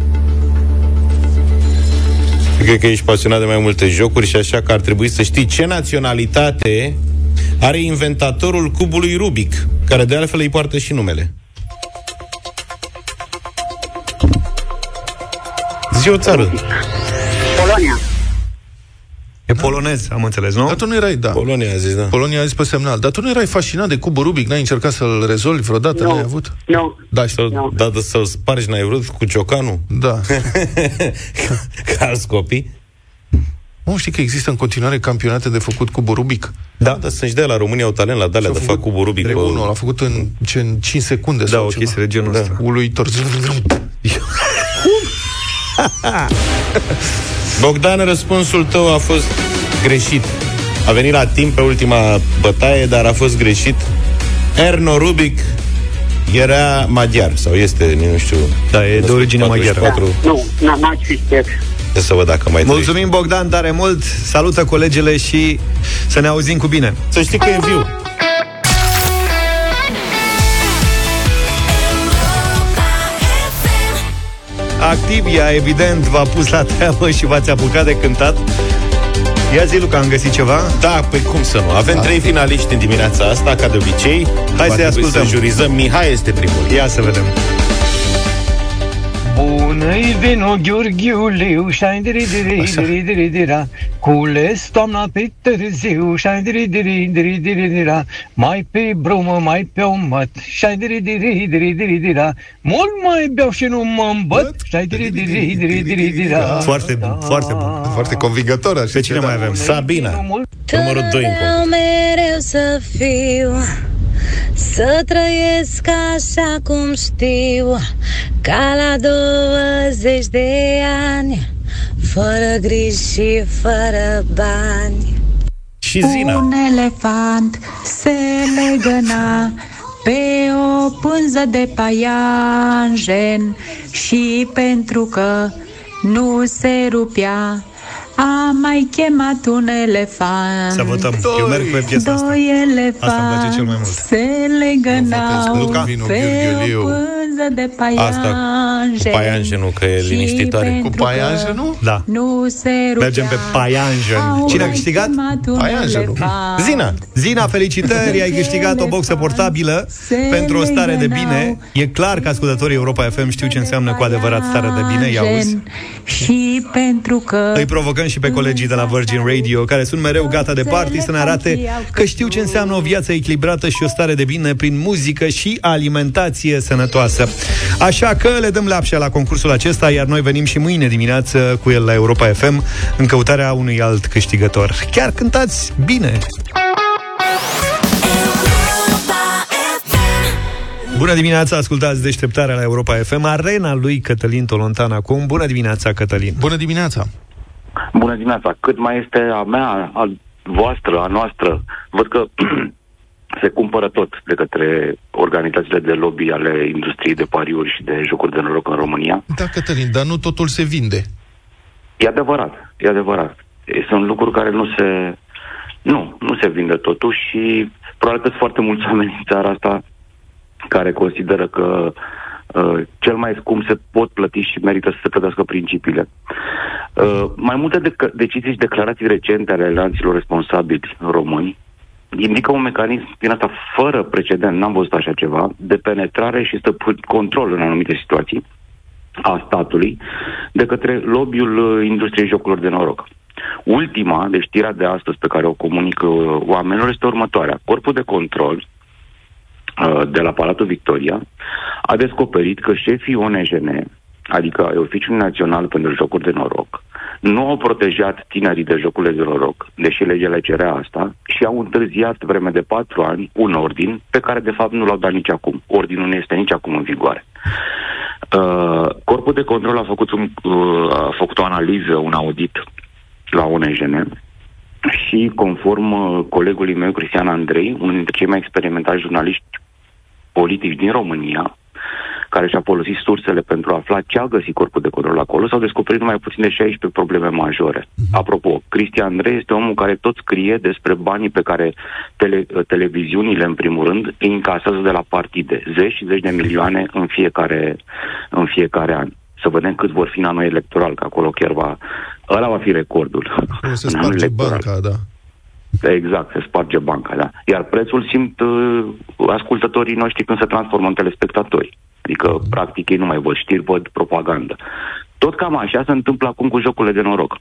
Cred că ești pasionat de mai multe jocuri și așa că ar trebui să știi ce naționalitate are inventatorul cubului Rubic, care de altfel îi poartă și numele. Zi o țară. Polonia. E polonez, am înțeles, nu? Dar tu nu erai, da. Polonia a zis, da. Polonia a zis pe semnal. Dar tu nu erai fascinat de cubul Rubic? N-ai încercat să-l rezolvi vreodată? Nu. N-ai avut? Nu. Da, și... Să-l, Nu. da, da, să-l spargi, n-ai vrut cu ciocanul? Da. Ca alți copii? Nu știi că există în continuare campionate de făcut cubul Rubic? Da, dar să-și dea la România au talent la dalea de fac cubul Rubic. Trebuie bă. unul, l-a făcut în, ce, în 5 secunde Da, sau o ceva. chestie de genul Da. ăsta. Uluitor. Bogdan, răspunsul tău a fost greșit. A venit la timp pe ultima bătaie, dar a fost greșit. Erno Rubic era maghiar, sau este, nu știu... Da, e de origine maghiară. 44. Nu, n-am n-aș fi știut. Ia să văd dacă mai Mulțumim, Bogdan, tare mult. Salută colegele și să ne auzim cu bine. trăiești. Să știi că e viu. Activia, evident, v-a pus la treabă și v-ați apucat de cântat. Ia zi, Luca, am găsit ceva? Da, păi cum să nu? Avem trei finaliști în dimineața asta, ca de obicei. Hai Va să-i trebui ascultăm. Să jurizăm. Mihai este primul. Ia să vedem. Bună-i vino Gheorghiu Liu și-ai diri diri diri diri dira Cules toamna pe târziu și-ai diri diri diri diri dira Mai pe brumă, mai pe omăt și-ai diri diri diri diri dira Mult mai beau și nu mă îmbăt și-ai diri diri diri diri dira Foarte bun, foarte bun. Foarte convingător. Așa Pe cine mai avem? Sabina. Numărul 2 încă. Vreau mereu să fiu Să trăiesc așa cum știu Ca la 20 de ani Fără griji și fără bani Și Zina. Un elefant se legăna pe o pânză de paianjen și pentru că nu se rupea, a mai chemat un elefant. Să votăm. Eu merg pe piesa asta. Doi Asta îmi elefanți place cel mai mult. se legănau Luca. pe Vino, o Gheorgheliu. pânză de Asta, paianjen. cu paianjenul, că e Și liniștitoare. pentru Cu paianjenul? că Da. Nu se rupea, Mergem pe Paianjen. au Cine a mai câștigat? chemat un Paianjenul. elefant. Zina. Zina, felicitări, ai câștigat o boxă portabilă pentru o stare de bine. E clar că ascultătorii Europa FM știu ce înseamnă cu adevărat stare de bine, ia auzi. Și pentru că Îi provocăm și pe colegii de la Virgin Radio, care sunt mereu gata de party, să ne arate că știu ce înseamnă o viață echilibrată și o stare de bine prin muzică și alimentație sănătoasă. Așa că le dăm lapșa la concursul acesta, iar noi venim și mâine dimineață cu el la Europa FM în căutarea unui alt câștigător. Chiar cântați bine! Bună dimineața, ascultați deșteptarea la Europa FM, arena lui Cătălin Tolontan acum. Bună dimineața, Cătălin! Bună dimineața! Bună dimineața! Cât mai este a mea, a voastră, a noastră? Văd că se cumpără tot de către organizațiile de lobby ale industriei de pariuri și de jocuri de noroc în România. Da, Cătălin, dar nu totul se vinde. E adevărat, e adevărat. E, Sunt lucruri care nu se... Nu, nu se vinde totul și probabil că sunt foarte mulți oameni în țara asta care consideră că uh, cel mai scump se pot plăti și merită să se plătească principiile. Uh, mai multe dec- decizii și declarații recente ale lanților responsabili români indică un mecanism din asta fără precedent, n-am văzut așa ceva, de penetrare și stăpân control în anumite situații a statului de către lobby-ul uh, industriei jocurilor de noroc. Ultima, deci știrea de astăzi pe care o comunică uh, oamenilor este următoarea. Corpul de control uh, de la Palatul Victoria a descoperit că șefii ONJN, adică Oficiul Național pentru Jocuri de Noroc, nu au protejat tinerii de jocurile de noroc, deși legea le cerea asta, și au întârziat vreme de patru ani un ordin pe care de fapt nu l-au dat nici acum. Ordinul nu este nici acum în vigoare. Uh, corpul de control a făcut, un, uh, a făcut o analiză, un audit la ONGN și conform uh, colegului meu, Cristian Andrei, unul dintre cei mai experimentați jurnaliști politici din România, care și-a folosit sursele pentru a afla ce a găsit corpul de control acolo, s-au descoperit numai puțin de 16 probleme majore. Apropo, Cristian Andrei este omul care tot scrie despre banii pe care tele, televiziunile, în primul rând, îi încasează de la partide. Zeci și zeci de milioane în fiecare, în fiecare an. Să vedem cât vor fi în anul electoral, că acolo chiar va... Ăla va fi recordul. Acolo se În anul sparge electoral. banca, da. Exact, se sparge banca, da. Iar prețul simt uh, ascultătorii noștri când se transformă în telespectatori. Adică, practic, ei nu mai văd știri, văd propagandă. Tot cam așa se întâmplă acum cu jocurile de noroc.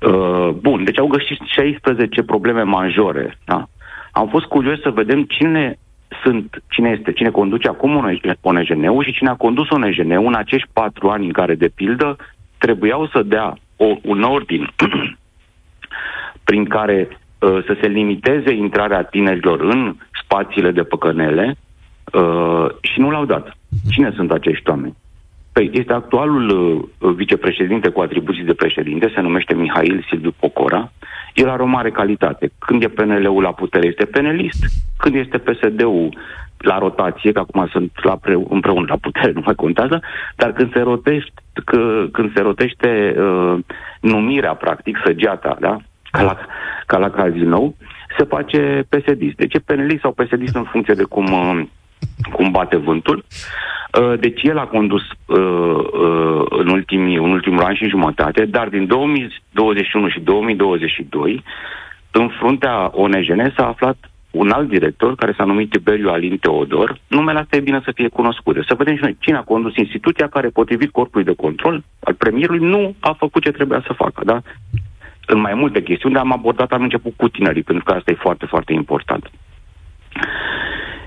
Uh, bun, deci au găsit 16 probleme majore, da? Am fost curios să vedem cine sunt, cine este, cine conduce acum ONGN-ul și cine a condus ONGN-ul în acești patru ani în care, de pildă, trebuiau să dea o, un ordin prin care uh, să se limiteze intrarea tinerilor în spațiile de păcănele uh, și nu l-au dat. Cine sunt acești oameni? Păi este actualul uh, vicepreședinte cu atribuții de președinte, se numește Mihail Silviu Pocora. El are o mare calitate. Când e PNL-ul la putere, este penelist. Când este PSD-ul la rotație, că acum sunt la pre- împreună la putere, nu mai contează, dar când se rotește, că, când se rotește uh, numirea, practic, săgeata, da? Ca la, ca la cazinou, se face PSD. Deci e penelist sau PSD în funcție de cum, uh, cum bate vântul. Uh, Deci el a condus uh, uh, în, ultimii, în ultimul an și jumătate, dar din 2021 și 2022, în fruntea ONGN s-a aflat un alt director care s-a numit Tiberiu Alin Teodor. Numele asta e bine să fie cunoscut. Să vedem și noi cine a condus instituția care, potrivit corpului de control al premierului, nu a făcut ce trebuia să facă. Da? În mai multe chestiuni, dar am abordat, am început cu tinerii, pentru că asta e foarte, foarte important.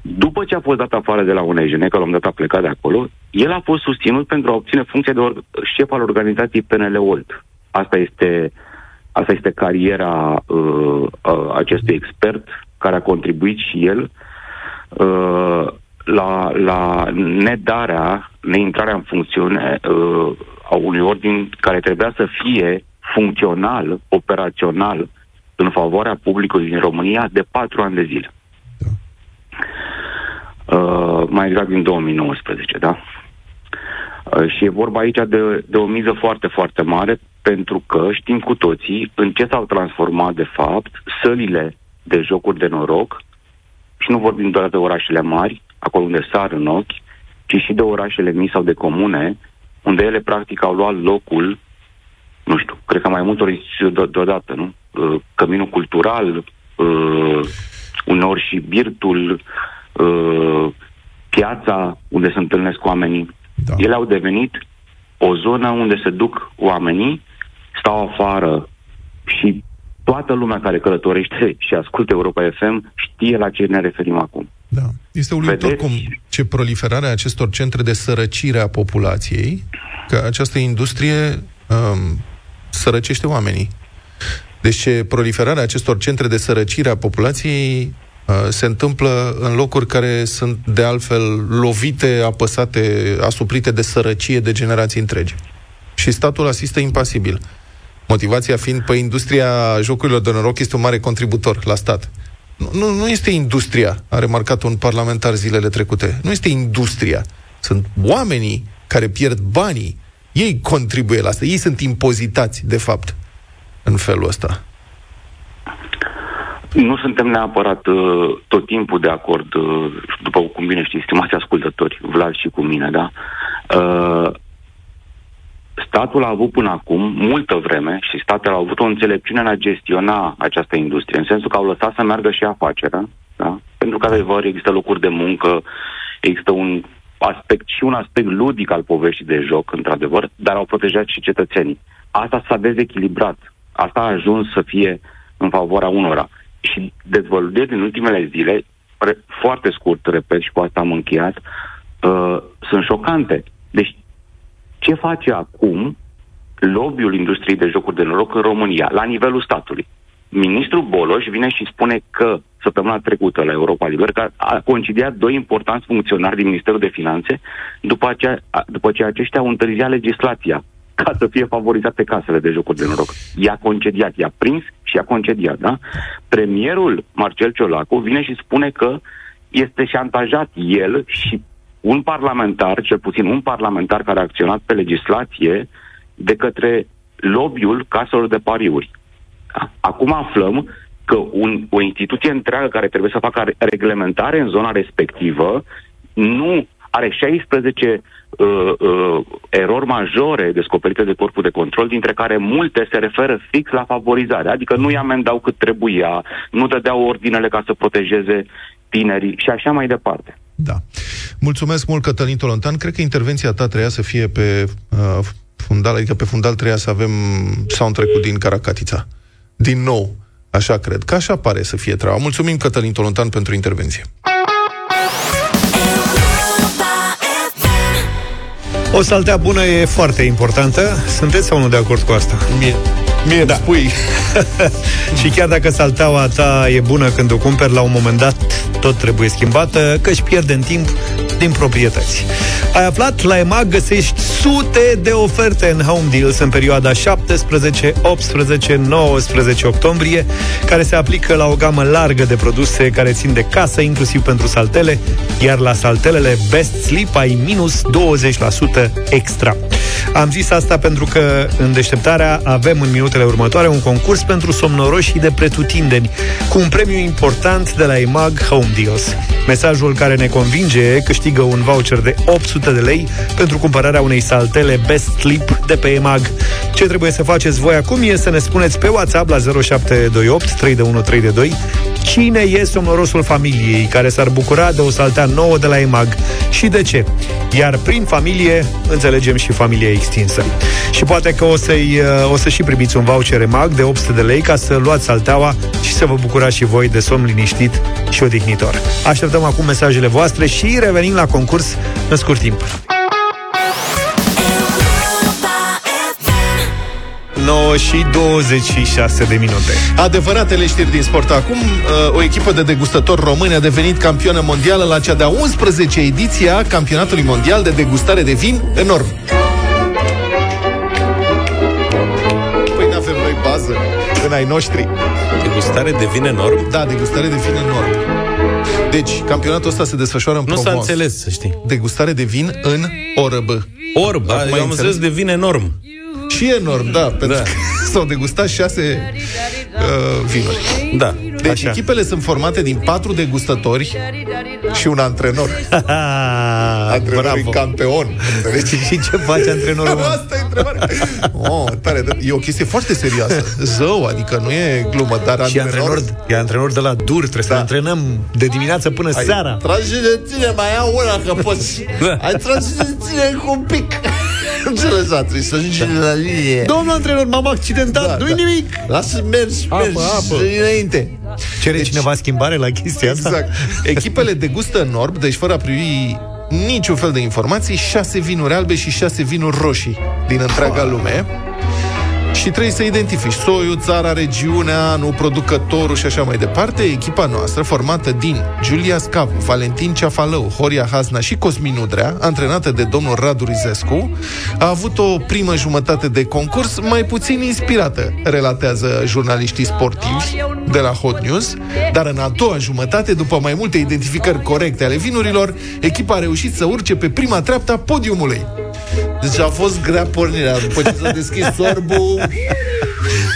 După ce a fost dat afară de la UNEJN, că l-am dat a plecat de acolo, el a fost susținut pentru a obține funcția de or- șef al organizației PNL Olt. Asta este, asta este cariera uh, uh, acestui expert care a contribuit și el uh, la, la nedarea, neintrarea în funcțiune uh, a unui ordin care trebuia să fie funcțional, operațional, în favoarea publicului din România de patru ani de zile. Uh, mai exact din 2019, da? Uh, și e vorba aici de, de o miză foarte, foarte mare, pentru că știm cu toții în ce s-au transformat, de fapt, sălile de jocuri de noroc, și nu vorbim doar de orașele mari, acolo unde sar în ochi, ci și de orașele mici sau de comune, unde ele practic au luat locul, nu știu, cred că mai multor instituții de- deodată, nu? Uh, Căminul cultural, uh, uneori și birtul, uh, piața unde se întâlnesc oamenii. Da. Ele au devenit o zonă unde se duc oamenii, stau afară și toată lumea care călătorește și ascultă Europa FM știe la ce ne referim acum. Da. Este uluitor Vedeți? cum ce proliferarea acestor centre de sărăcire a populației, că această industrie um, sărăcește oamenii. Deci ce proliferarea acestor centre de sărăcire a populației uh, se întâmplă în locuri care sunt de altfel lovite, apăsate, asuprite de sărăcie de generații întregi. Și statul asistă impasibil. Motivația fiind, pe industria jocurilor de noroc este un mare contributor la stat. Nu, nu, nu este industria, a remarcat un parlamentar zilele trecute. Nu este industria. Sunt oamenii care pierd banii. Ei contribuie la asta. Ei sunt impozitați, de fapt, în felul ăsta. Nu suntem neapărat uh, tot timpul de acord, uh, după cum bine știți, stimați ascultători, Vlad și cu mine, da? Uh, statul a avut până acum multă vreme și statele au avut o înțelepciune în a gestiona această industrie, în sensul că au lăsat să meargă și afacerea, da? Pentru că, adevăr, există locuri de muncă, există un aspect și un aspect ludic al poveștii de joc, într-adevăr, dar au protejat și cetățenii. Asta s-a dezechilibrat. Asta a ajuns să fie în favoarea unora. Și dezvăluiri din ultimele zile, re- foarte scurt, repet, și cu asta am încheiat, uh, sunt șocante. Deci, ce face acum lobby-ul industriei de jocuri de noroc în România, la nivelul statului? Ministrul Boloș vine și spune că săptămâna trecută la Europa Liber, că a concediat doi importanți funcționari din Ministerul de Finanțe după, aceea, a- după ce aceștia au întârziat legislația ca să fie favorizate casele de jocuri de noroc. I-a concediat, i-a prins și i-a concediat, da? Premierul Marcel Ciolacu vine și spune că este șantajat el și un parlamentar, cel puțin un parlamentar care a acționat pe legislație de către lobby-ul caselor de pariuri. Da? Acum aflăm că un, o instituție întreagă care trebuie să facă re- reglementare în zona respectivă nu are 16 uh, uh, erori majore descoperite de corpul de control, dintre care multe se referă fix la favorizare, adică nu i amendau cât trebuia, nu dădeau ordinele ca să protejeze tinerii și așa mai departe. Da. Mulțumesc mult, Cătălin Tolontan. Cred că intervenția ta treia să fie pe uh, fundal, adică pe fundal treia să avem soundtrack-ul din Caracatița. Din nou. Așa cred. Că așa pare să fie treaba. Mulțumim, Cătălin Tolontan, pentru intervenție. O saltea bună e foarte importantă. Sunteți sau nu de acord cu asta? Mie, mie da. spui. și chiar dacă salteaua ta e bună când o cumperi, la un moment dat tot trebuie schimbată, că își pierde în timp din proprietăți. Ai aflat? La EMAG găsești sute de oferte în Home Deals în perioada 17, 18, 19 octombrie, care se aplică la o gamă largă de produse care țin de casă, inclusiv pentru saltele, iar la saltelele Best Sleep ai minus 20% extra. Am zis asta pentru că în deșteptarea avem în minutele următoare un concurs pentru somnoroșii de pretutindeni, cu un premiu important de la EMAG Home Deals. Mesajul care ne convinge câștigă un voucher de 800 de lei pentru cumpărarea unei saltele Best Sleep de pe EMAG. Ce trebuie să faceți voi acum e să ne spuneți pe WhatsApp la 0728 312 cine e somnorosul familiei care s-ar bucura de o saltea nouă de la EMAG și de ce. Iar prin familie înțelegem și familia extinsă. Și poate că o, să-i, o să și primiți un voucher EMAG de 800 de lei ca să luați salteaua și să vă bucurați și voi de somn liniștit și odihnitor. Așteptăm acum mesajele voastre și revenim la concurs în scurt timp. 9 și 26 de minute. Adevăratele știri din sport acum. uh, O echipă de degustători români a devenit campioană mondială la cea de-a 11 ediție a campionatului mondial de degustare de vin enorm. Păi în ai noștri. Degustare de vin enorm? Da, degustare de vin enorm. Deci, campionatul ăsta se desfășoară în Nu s-a Provence. înțeles, să știi. Degustare de vin în Orb. Orb, Acum eu ai am înțeles? înțeles de vin enorm. Și enorm, da, pentru da. că s-au degustat șase uh, vinuri. Da. Deci Așa. echipele sunt formate din patru degustatori și un antrenor. Antrenorul e campion. și ce face antrenorul? Asta e întrebarea. Oh, tare, e o chestie foarte serioasă. Zău, adică nu e glumă, dar Și antrenor, e antrenor de la dur, trebuie da. să antrenăm de dimineață până Ai, seara. Tragi de tine, mai iau una că poți. Da. Ai tragi de tine cu un pic. Înțeles, da, trebuie să ajungi la linie. Domnul antrenor, m-am accidentat, Da, nu-i da. nimic. Lasă, mergi, Apă, mergi apă. înainte. Cere deci, cineva schimbare la chestia asta? Exact. Echipele degustă în orb, deci fără a privi niciun fel de informații, șase vinuri albe și șase vinuri roșii din întreaga lume. Și trebuie să identifici soiul, țara, regiunea, anul, producătorul și așa mai departe. Echipa noastră, formată din Giulia Scavu, Valentin Ceafalău, Horia Hasna și Cosmin Udrea, antrenată de domnul Radu Rizescu, a avut o primă jumătate de concurs mai puțin inspirată, relatează jurnaliștii sportivi de la Hot News, dar în a doua jumătate, după mai multe identificări corecte ale vinurilor, echipa a reușit să urce pe prima treaptă a podiumului. Deci a fost grea pornirea. După ce s-a deschis sorbul...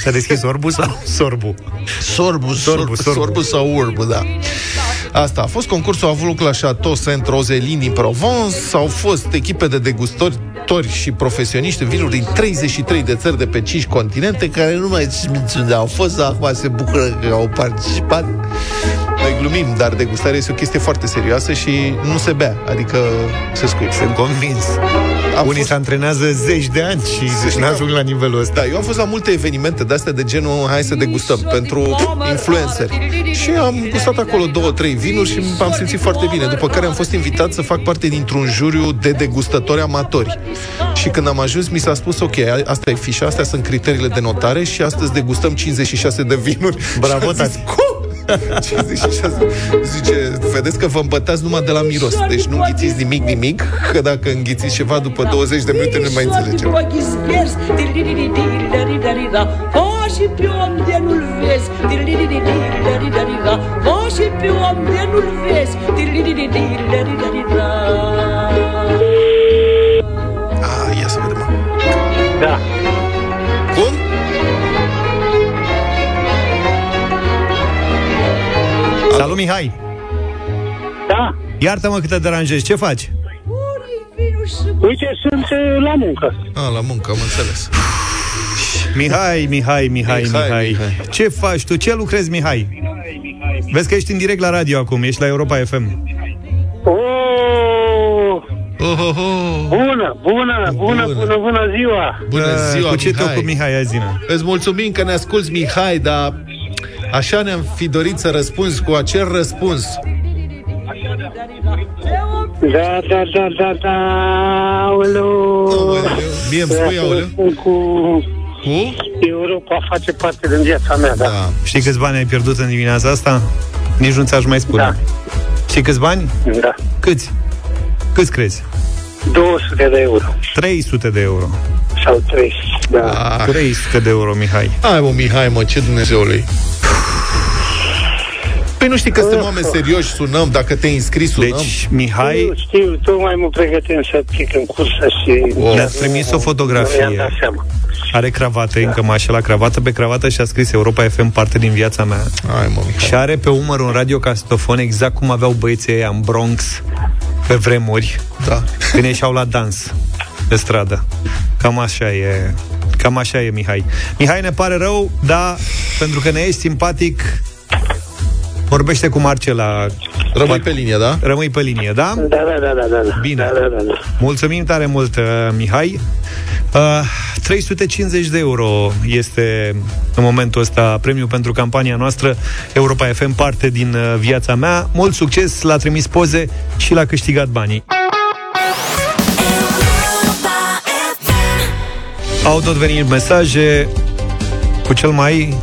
S-a deschis orbul sau sorbu? Sorbu, sorbu, sorbu, sorbu sau urbu, da. Asta a fost. Concursul a avut loc la Chateau Saint-Roselin din Provence. Au fost echipe de degustatori și profesioniști în vinuri din 33 de țări de pe 5 continente, care nu mai știu unde au fost, dar acum se bucură că au participat. Noi glumim, dar degustarea este o chestie foarte serioasă și nu se bea, adică se scuip. Sunt convins. Am Unii se antrenează zeci de ani și nu ajung la nivelul ăsta. Da, eu am fost la multe evenimente de astea de genul hai să degustăm pentru influenceri. Și am gustat acolo două, trei vinuri și am simțit foarte bine. După care am fost invitat să fac parte dintr-un juriu de degustători amatori. Și când am ajuns, mi s-a spus, ok, asta e fișa, astea sunt criteriile de notare și astăzi degustăm 56 de vinuri. Bravo, Și am Ce zice și asta? Zice, vedeți că vă îmbătați numai de la miros, deci nu înghițiți nimic, nimic, că dacă înghițiți ceva după da. 20 de minute nu mai înțelegem. și pe om de nu-l vezi, și pe om de nu-l vezi, ah, Da. Mihai! Da. Iartă-mă că te deranjezi, ce faci? Uite, sunt uh, la muncă. Ah, la muncă, am înțeles. Mihai, Mihai, Mihai, Mihai, Mihai, Mihai. Ce faci tu? Ce lucrezi, Mihai? Vezi că ești în direct la radio acum, ești la Europa FM. Oh, Oh, oh, oh. bună, bună, bună, Bună. bună, bună ziua. Bună ziua, Cu ce te Mihai. ocupi, Mihai, azi, zină? Îți mulțumim că ne asculți, Mihai, dar așa ne-am fi dorit să răspunzi cu acel răspuns. Da, da, da, da, da, aoleu. Mie îmi spui, aoleu? Cu Cu? Europa face parte din viața mea, da. Da. Știi câți bani ai pierdut în dimineața asta? Nici nu ți-aș mai spune. Da. Știi câți bani? Da. Câți? Câți crezi? 200 de euro. 300 de euro. Sau 300, da. Ah. 300 de euro, Mihai. Hai mă, Mihai, mă, ce Dumnezeului. Păi nu știi că suntem oameni serioși, sunăm, dacă te-ai înscris, sunăm. Deci, Mihai Știu, știu, tocmai mă pregătim să pic în cursă și... ne-a trimis o Mi-am fotografie. dat seama. Are cravată, încă mașa la cravată, pe cravată și a scris Europa FM parte din viața mea. Hai mă, Mihai. Și are pe umăr un radiocastofon exact cum aveau băieții ăia în Bronx pe vremuri, Da. când ieșeau la dans pe stradă. Cam așa e. Cam așa e, Mihai. Mihai, ne pare rău, dar pentru că ne ești simpatic, vorbește cu Marcela. Rămâi pe linie, da? Rămâi pe linie, da? Da, da, da, da, da. da. Bine. Da, da, da, da. Mulțumim tare mult, uh, Mihai. Uh, 350 de euro este în momentul ăsta premiul pentru campania noastră Europa FM, parte din uh, viața mea. Mult succes, l-a trimis poze și l-a câștigat banii. Au tot venit mesaje cu cel mai...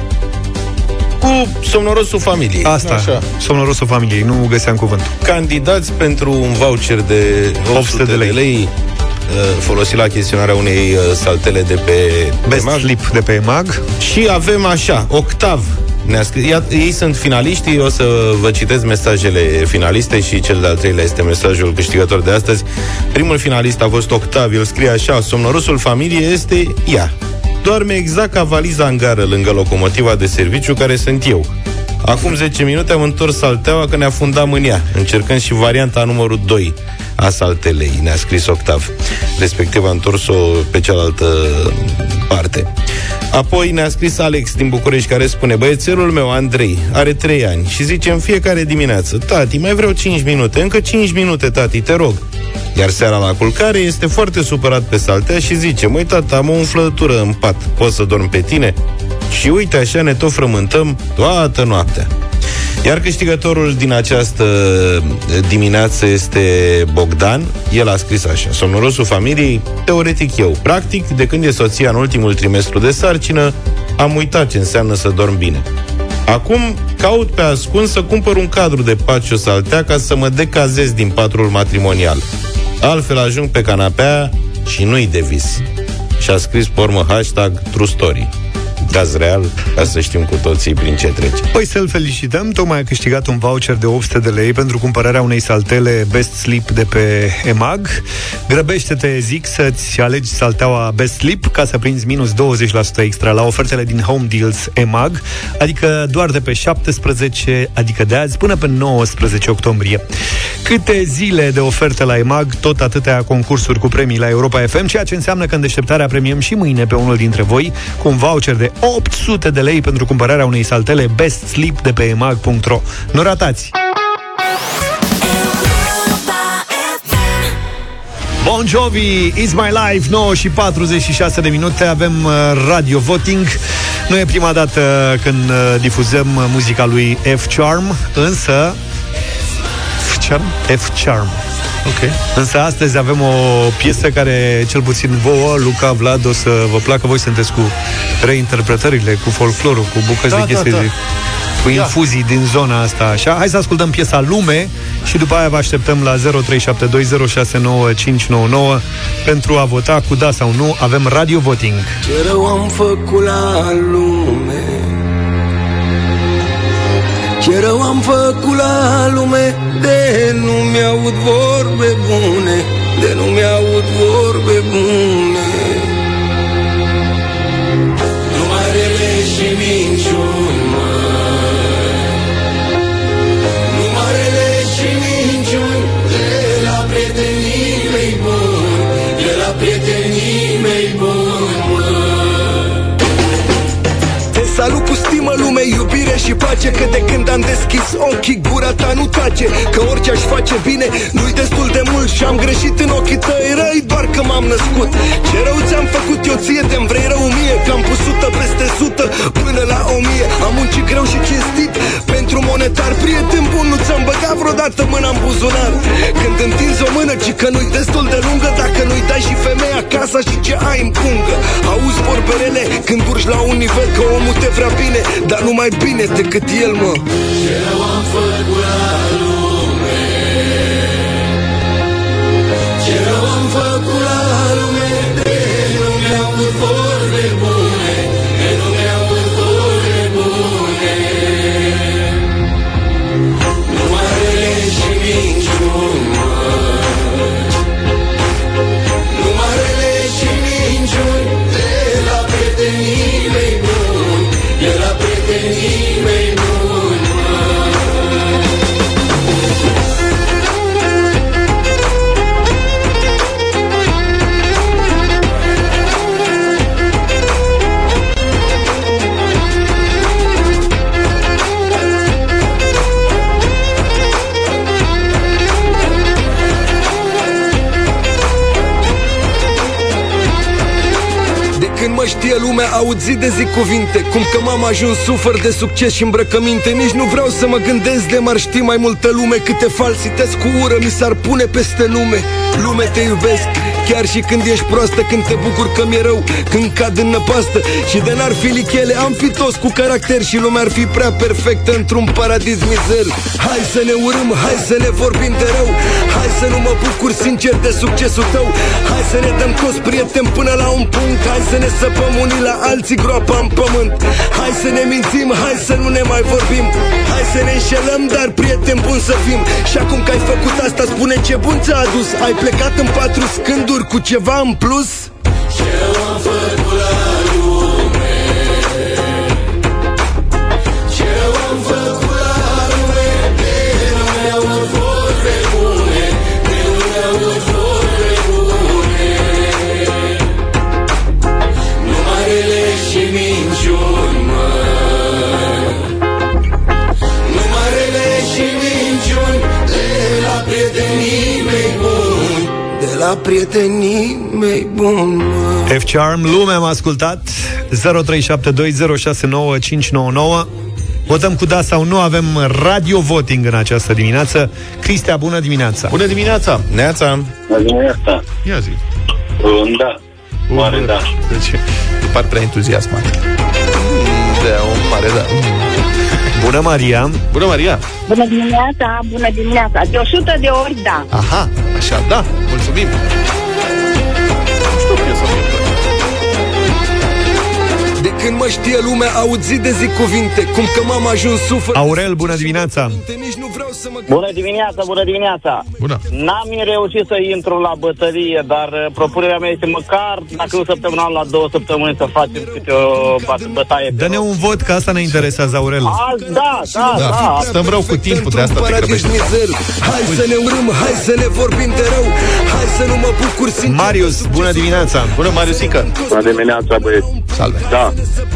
Cu somnorosul familiei. Asta, Așa. somnorosul familiei, nu găseam cuvântul. Candidați pentru un voucher de 800 de lei, de lei uh, folosit la chestionarea unei uh, saltele de pe Best EMAG. slip de pe EMAG. Și avem așa, Octav ne-a scris, ia, ei sunt finaliștii, o să vă citesc mesajele finaliste și cel de-al treilea este mesajul câștigător de astăzi. Primul finalist a fost Octav, el scrie așa, somnorosul familiei este ea. Doarme exact ca valiza în gară lângă locomotiva de serviciu care sunt eu. Acum 10 minute am întors salteaua că ne afundam în ea, încercând și varianta numărul 2 a saltelei, ne-a scris Octav. Respectiv a întors-o pe cealaltă parte. Apoi ne-a scris Alex din București care spune Băiețelul meu, Andrei, are 3 ani și zice în fiecare dimineață Tati, mai vreau 5 minute, încă 5 minute, tati, te rog Iar seara la culcare este foarte supărat pe saltea și zice Măi, tata, am o umflătură în pat, poți să dorm pe tine? Și uite, așa ne tot frământăm toată noaptea iar câștigătorul din această dimineață este Bogdan. El a scris așa. Somnorosul familiei, teoretic eu. Practic, de când e soția în ultimul trimestru de sarcină, am uitat ce înseamnă să dorm bine. Acum caut pe ascuns să cumpăr un cadru de pat și o saltea ca să mă decazez din patrul matrimonial. Altfel ajung pe canapea și nu-i de vis. Și a scris pe urmă hashtag True Story. Caz real, ca să știm cu toții prin ce trece. Păi să-l felicităm, tocmai a câștigat un voucher de 800 de lei pentru cumpărarea unei saltele Best Sleep de pe EMAG. Grăbește-te, zic, să-ți alegi salteaua Best Sleep ca să prinzi minus 20% extra la ofertele din Home Deals EMAG, adică doar de pe 17, adică de azi, până pe 19 octombrie. Câte zile de oferte la EMAG, tot atâtea concursuri cu premii la Europa FM, ceea ce înseamnă că în deșteptarea premiem și mâine pe unul dintre voi cu un voucher de 800 de lei pentru cumpărarea unei saltele Best Sleep de pe emag.ro. Nu ratați! Bon Jovi, It's My Life, 9 și 46 de minute, avem uh, radio voting. Nu e prima dată când uh, difuzăm uh, muzica lui F-Charm, însă... F-Charm? F-Charm. Ok. Însă astăzi avem o piesă care, cel puțin vouă, Luca, Vlad, o să vă placă. Voi sunteți cu reinterpretările, cu folclorul, cu bucăți Da, de chestii, da, da. de- cu Ia. infuzii din zona asta. Așa, hai să ascultăm piesa Lume și după aia vă așteptăm la 0372069599 pentru a vota cu da sau nu. Avem radio voting. Ce rău am făcut la lume Ce rău am făcut la lume De nu mi-aud vorbe bune De nu mi-aud vorbe bune și pace Că de când am deschis ochii, gura ta nu tace Că orice aș face bine, nu-i destul de mult Și am greșit în ochii tăi răi, doar că m-am născut. Ce rău ți-am făcut eu ție, te vrei rău mie Că am pus sută peste sută până la o mie. Am muncit greu și cinstit pentru monetar Prieten bun, nu ți-am băgat vreodată mâna în buzunar. Când întinzi o mână, ci că nu-i destul de lungă Dacă nu-i dai și femeia casa și ce ai în pungă. Auzi vorbele când urci la un nivel Că omul te vrea bine, dar nu mai bine decât el, mă. Ce rău am făcut la lume zi de zi cuvinte Cum că m-am ajuns sufăr de succes și îmbrăcăminte Nici nu vreau să mă gândesc de m-ar ști mai multă lume. Câte falsități cu ură mi s-ar pune peste nume Lume te iubesc, chiar și când ești proastă Când te bucur că mi-e rău, când cad în năpastă Și de n-ar fi lichele, am fi toți cu caracter Și lumea ar fi prea perfectă într-un paradis mizer. Hai să ne urâm, hai să ne vorbim de rău Hai să nu mă bucur sincer de succesul tău. Hai să ne dăm toți prieteni până la un punct Hai să ne săpăm unii la alții groapa în pământ. Hai să ne mințim, hai să nu ne mai vorbim Hai să ne înșelăm, dar prieteni buni să fim. Și acum că ai făcut asta, spune ce bun ți-a adus. Ai plecat în patru scânduri cu ceva în plus? Ce am făcut prietenii mei buni, măi F-Charm, lume am ascultat 0372069599 Votăm cu da sau nu, avem radio voting în această dimineață Cristea, bună dimineața Bună dimineața! Neața! Bună dimineața. Ia zi. Un da. Mare da. Deci, par prea entuziasmat. Da, un mare da. Bună, Maria! Bună, Maria! Bună dimineața, bună dimineața. De 100 de ori da. Aha, așa, da, mulțumim. Nu știu piesa mie îmi place. De când mă știe lumea, aud zi de zi cuvinte Cum că m-am ajuns sufăr Aurel, bună dimineața! Nici nu vreau să mă Bună dimineața, bună dimineața. Bună. N-am reușit să intru la bătărie, dar uh, propunerea mea este măcar, dacă nu săptămânal, la două săptămâni să facem câte o bat- bătaie. pe Dă-ne un vot, că asta ne interesează, Aurel Azi, da, da, da. Da, stăm rău cu timpul, de asta te paradis grăbești. mizer Hai să ne urâm, hai să ne vorbim de rău Hai să nu mă bucur sincer Marius, bună dimineața! Bună, Mariusică! Bună dimineața, băieți. Salve! Da.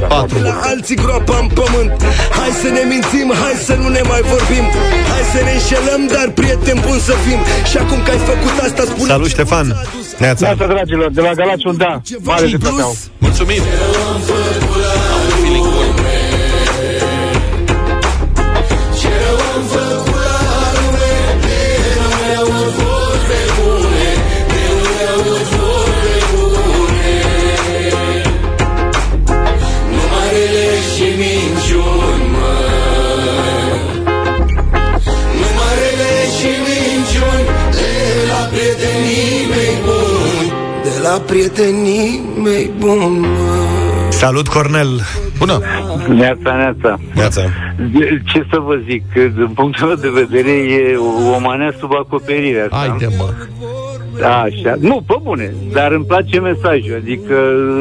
Patru. La alții groapa în pământ Hai să ne mințim, hai să nu ne mai vorbim Hai să ne înșelăm, dar prieteni buni să fim Și acum că ai făcut asta, spune Salut, Ștefan! Neața! Neața, dragilor, de la Galați un da. Mare în rezultat au. plus Mulțumim! Prietenii mei buni Salut, Cornel! Bună! Neața, neața. Neața. De- Ce să vă zic, că, din punctul meu de vedere e o manea sub acoperire asta. Haide, mă! Da, așa. Nu, pe bune, dar îmi place mesajul, adică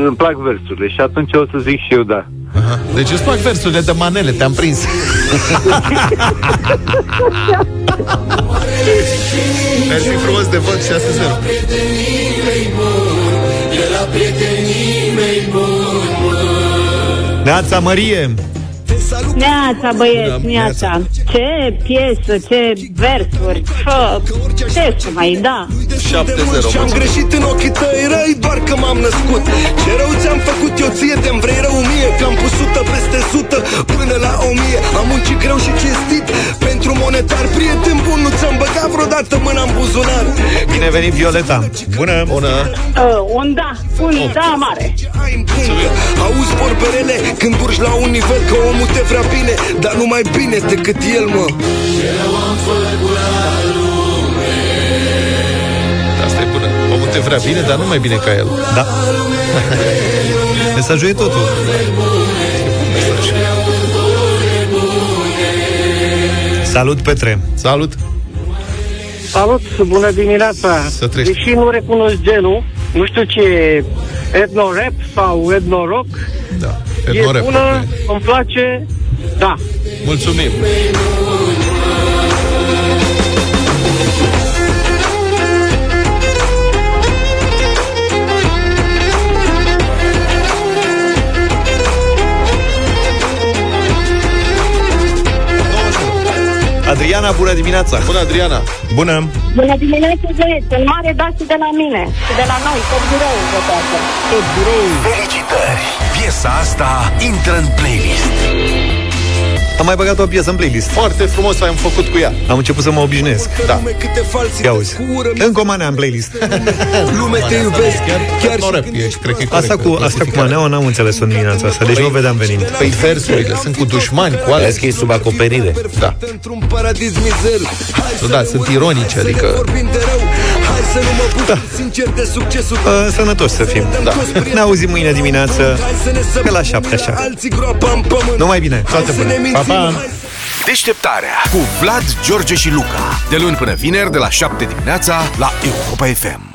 îmi plac versurile și atunci o să zic și eu da. Aha. Deci îți plac versurile de manele, te-am prins. Mersi frumos de vot 6-0. De la prietenii mei buni Neața Mărie! Neața, băieți, neața. Ce piesă, ce versuri. Fă, ce să mai da. 7-0. Și-am greșit în ochii tăi răi doar că m-am născut Ce rău ți-am făcut eu ție, te-mi vrei rău mie Că am pus sută peste sută până la o mie Am muncit greu și cinstit pentru monetar Prieten bun, nu ți-am băgat vreodată mâna în buzunar Bine venit, Violeta! Bună! Bună! Uh, un da, un da mare. Auzi vorberele când urci la un nivel Că omul te vrea bine, dar nu mai bine decât el, mă Asta e bună. Omul te vrea bine, dar nu mai bine ca el. Da. Mesajul e totul. Salut, Petre! Salut! Salut, bună dimineața! Să treci. Deși nu recunosc genul, nu știu ce e etno-rap sau etno-rock, Da. E Etnorep. bună, îmi place, da. Mulțumim! Adriana, bună dimineața! Bună, Adriana! Bună! Bună dimineața, băieți. În mare da și de la mine. Și de la noi, tot birou votează. Tot birou! Felicitări! Piesa asta intră în playlist. Am mai băgat o piesă în playlist. Foarte frumos am făcut cu ea. Am început să mă obișnuiesc. Da. Câte falsi Ia uzi. Încă o manea în playlist. Lume te iubesc Chiar, Chiar etnorep, e, cred că e Asta cu, asta cu maneaua n-am înțeles-o în dimineața asta, deci nu o vedeam venind. Păi versurile sunt cu dușmani, cu alea. Vezi că e sub acoperire. Da. într-un paradis mizer Hai să Da, sunt ironice, adică... vorbim de rău Hai să nu mă bucur sincer de succesul tău Uh, sănătoși să fim. Da. Ne auzim mâine dimineață pe la șapte așa. Alții groapa în pământ Numai bine! Toate bune. Pa, pa! Deșteptarea cu Vlad, George și Luca. De luni până vineri, de la 7 dimineața, la Europa FM.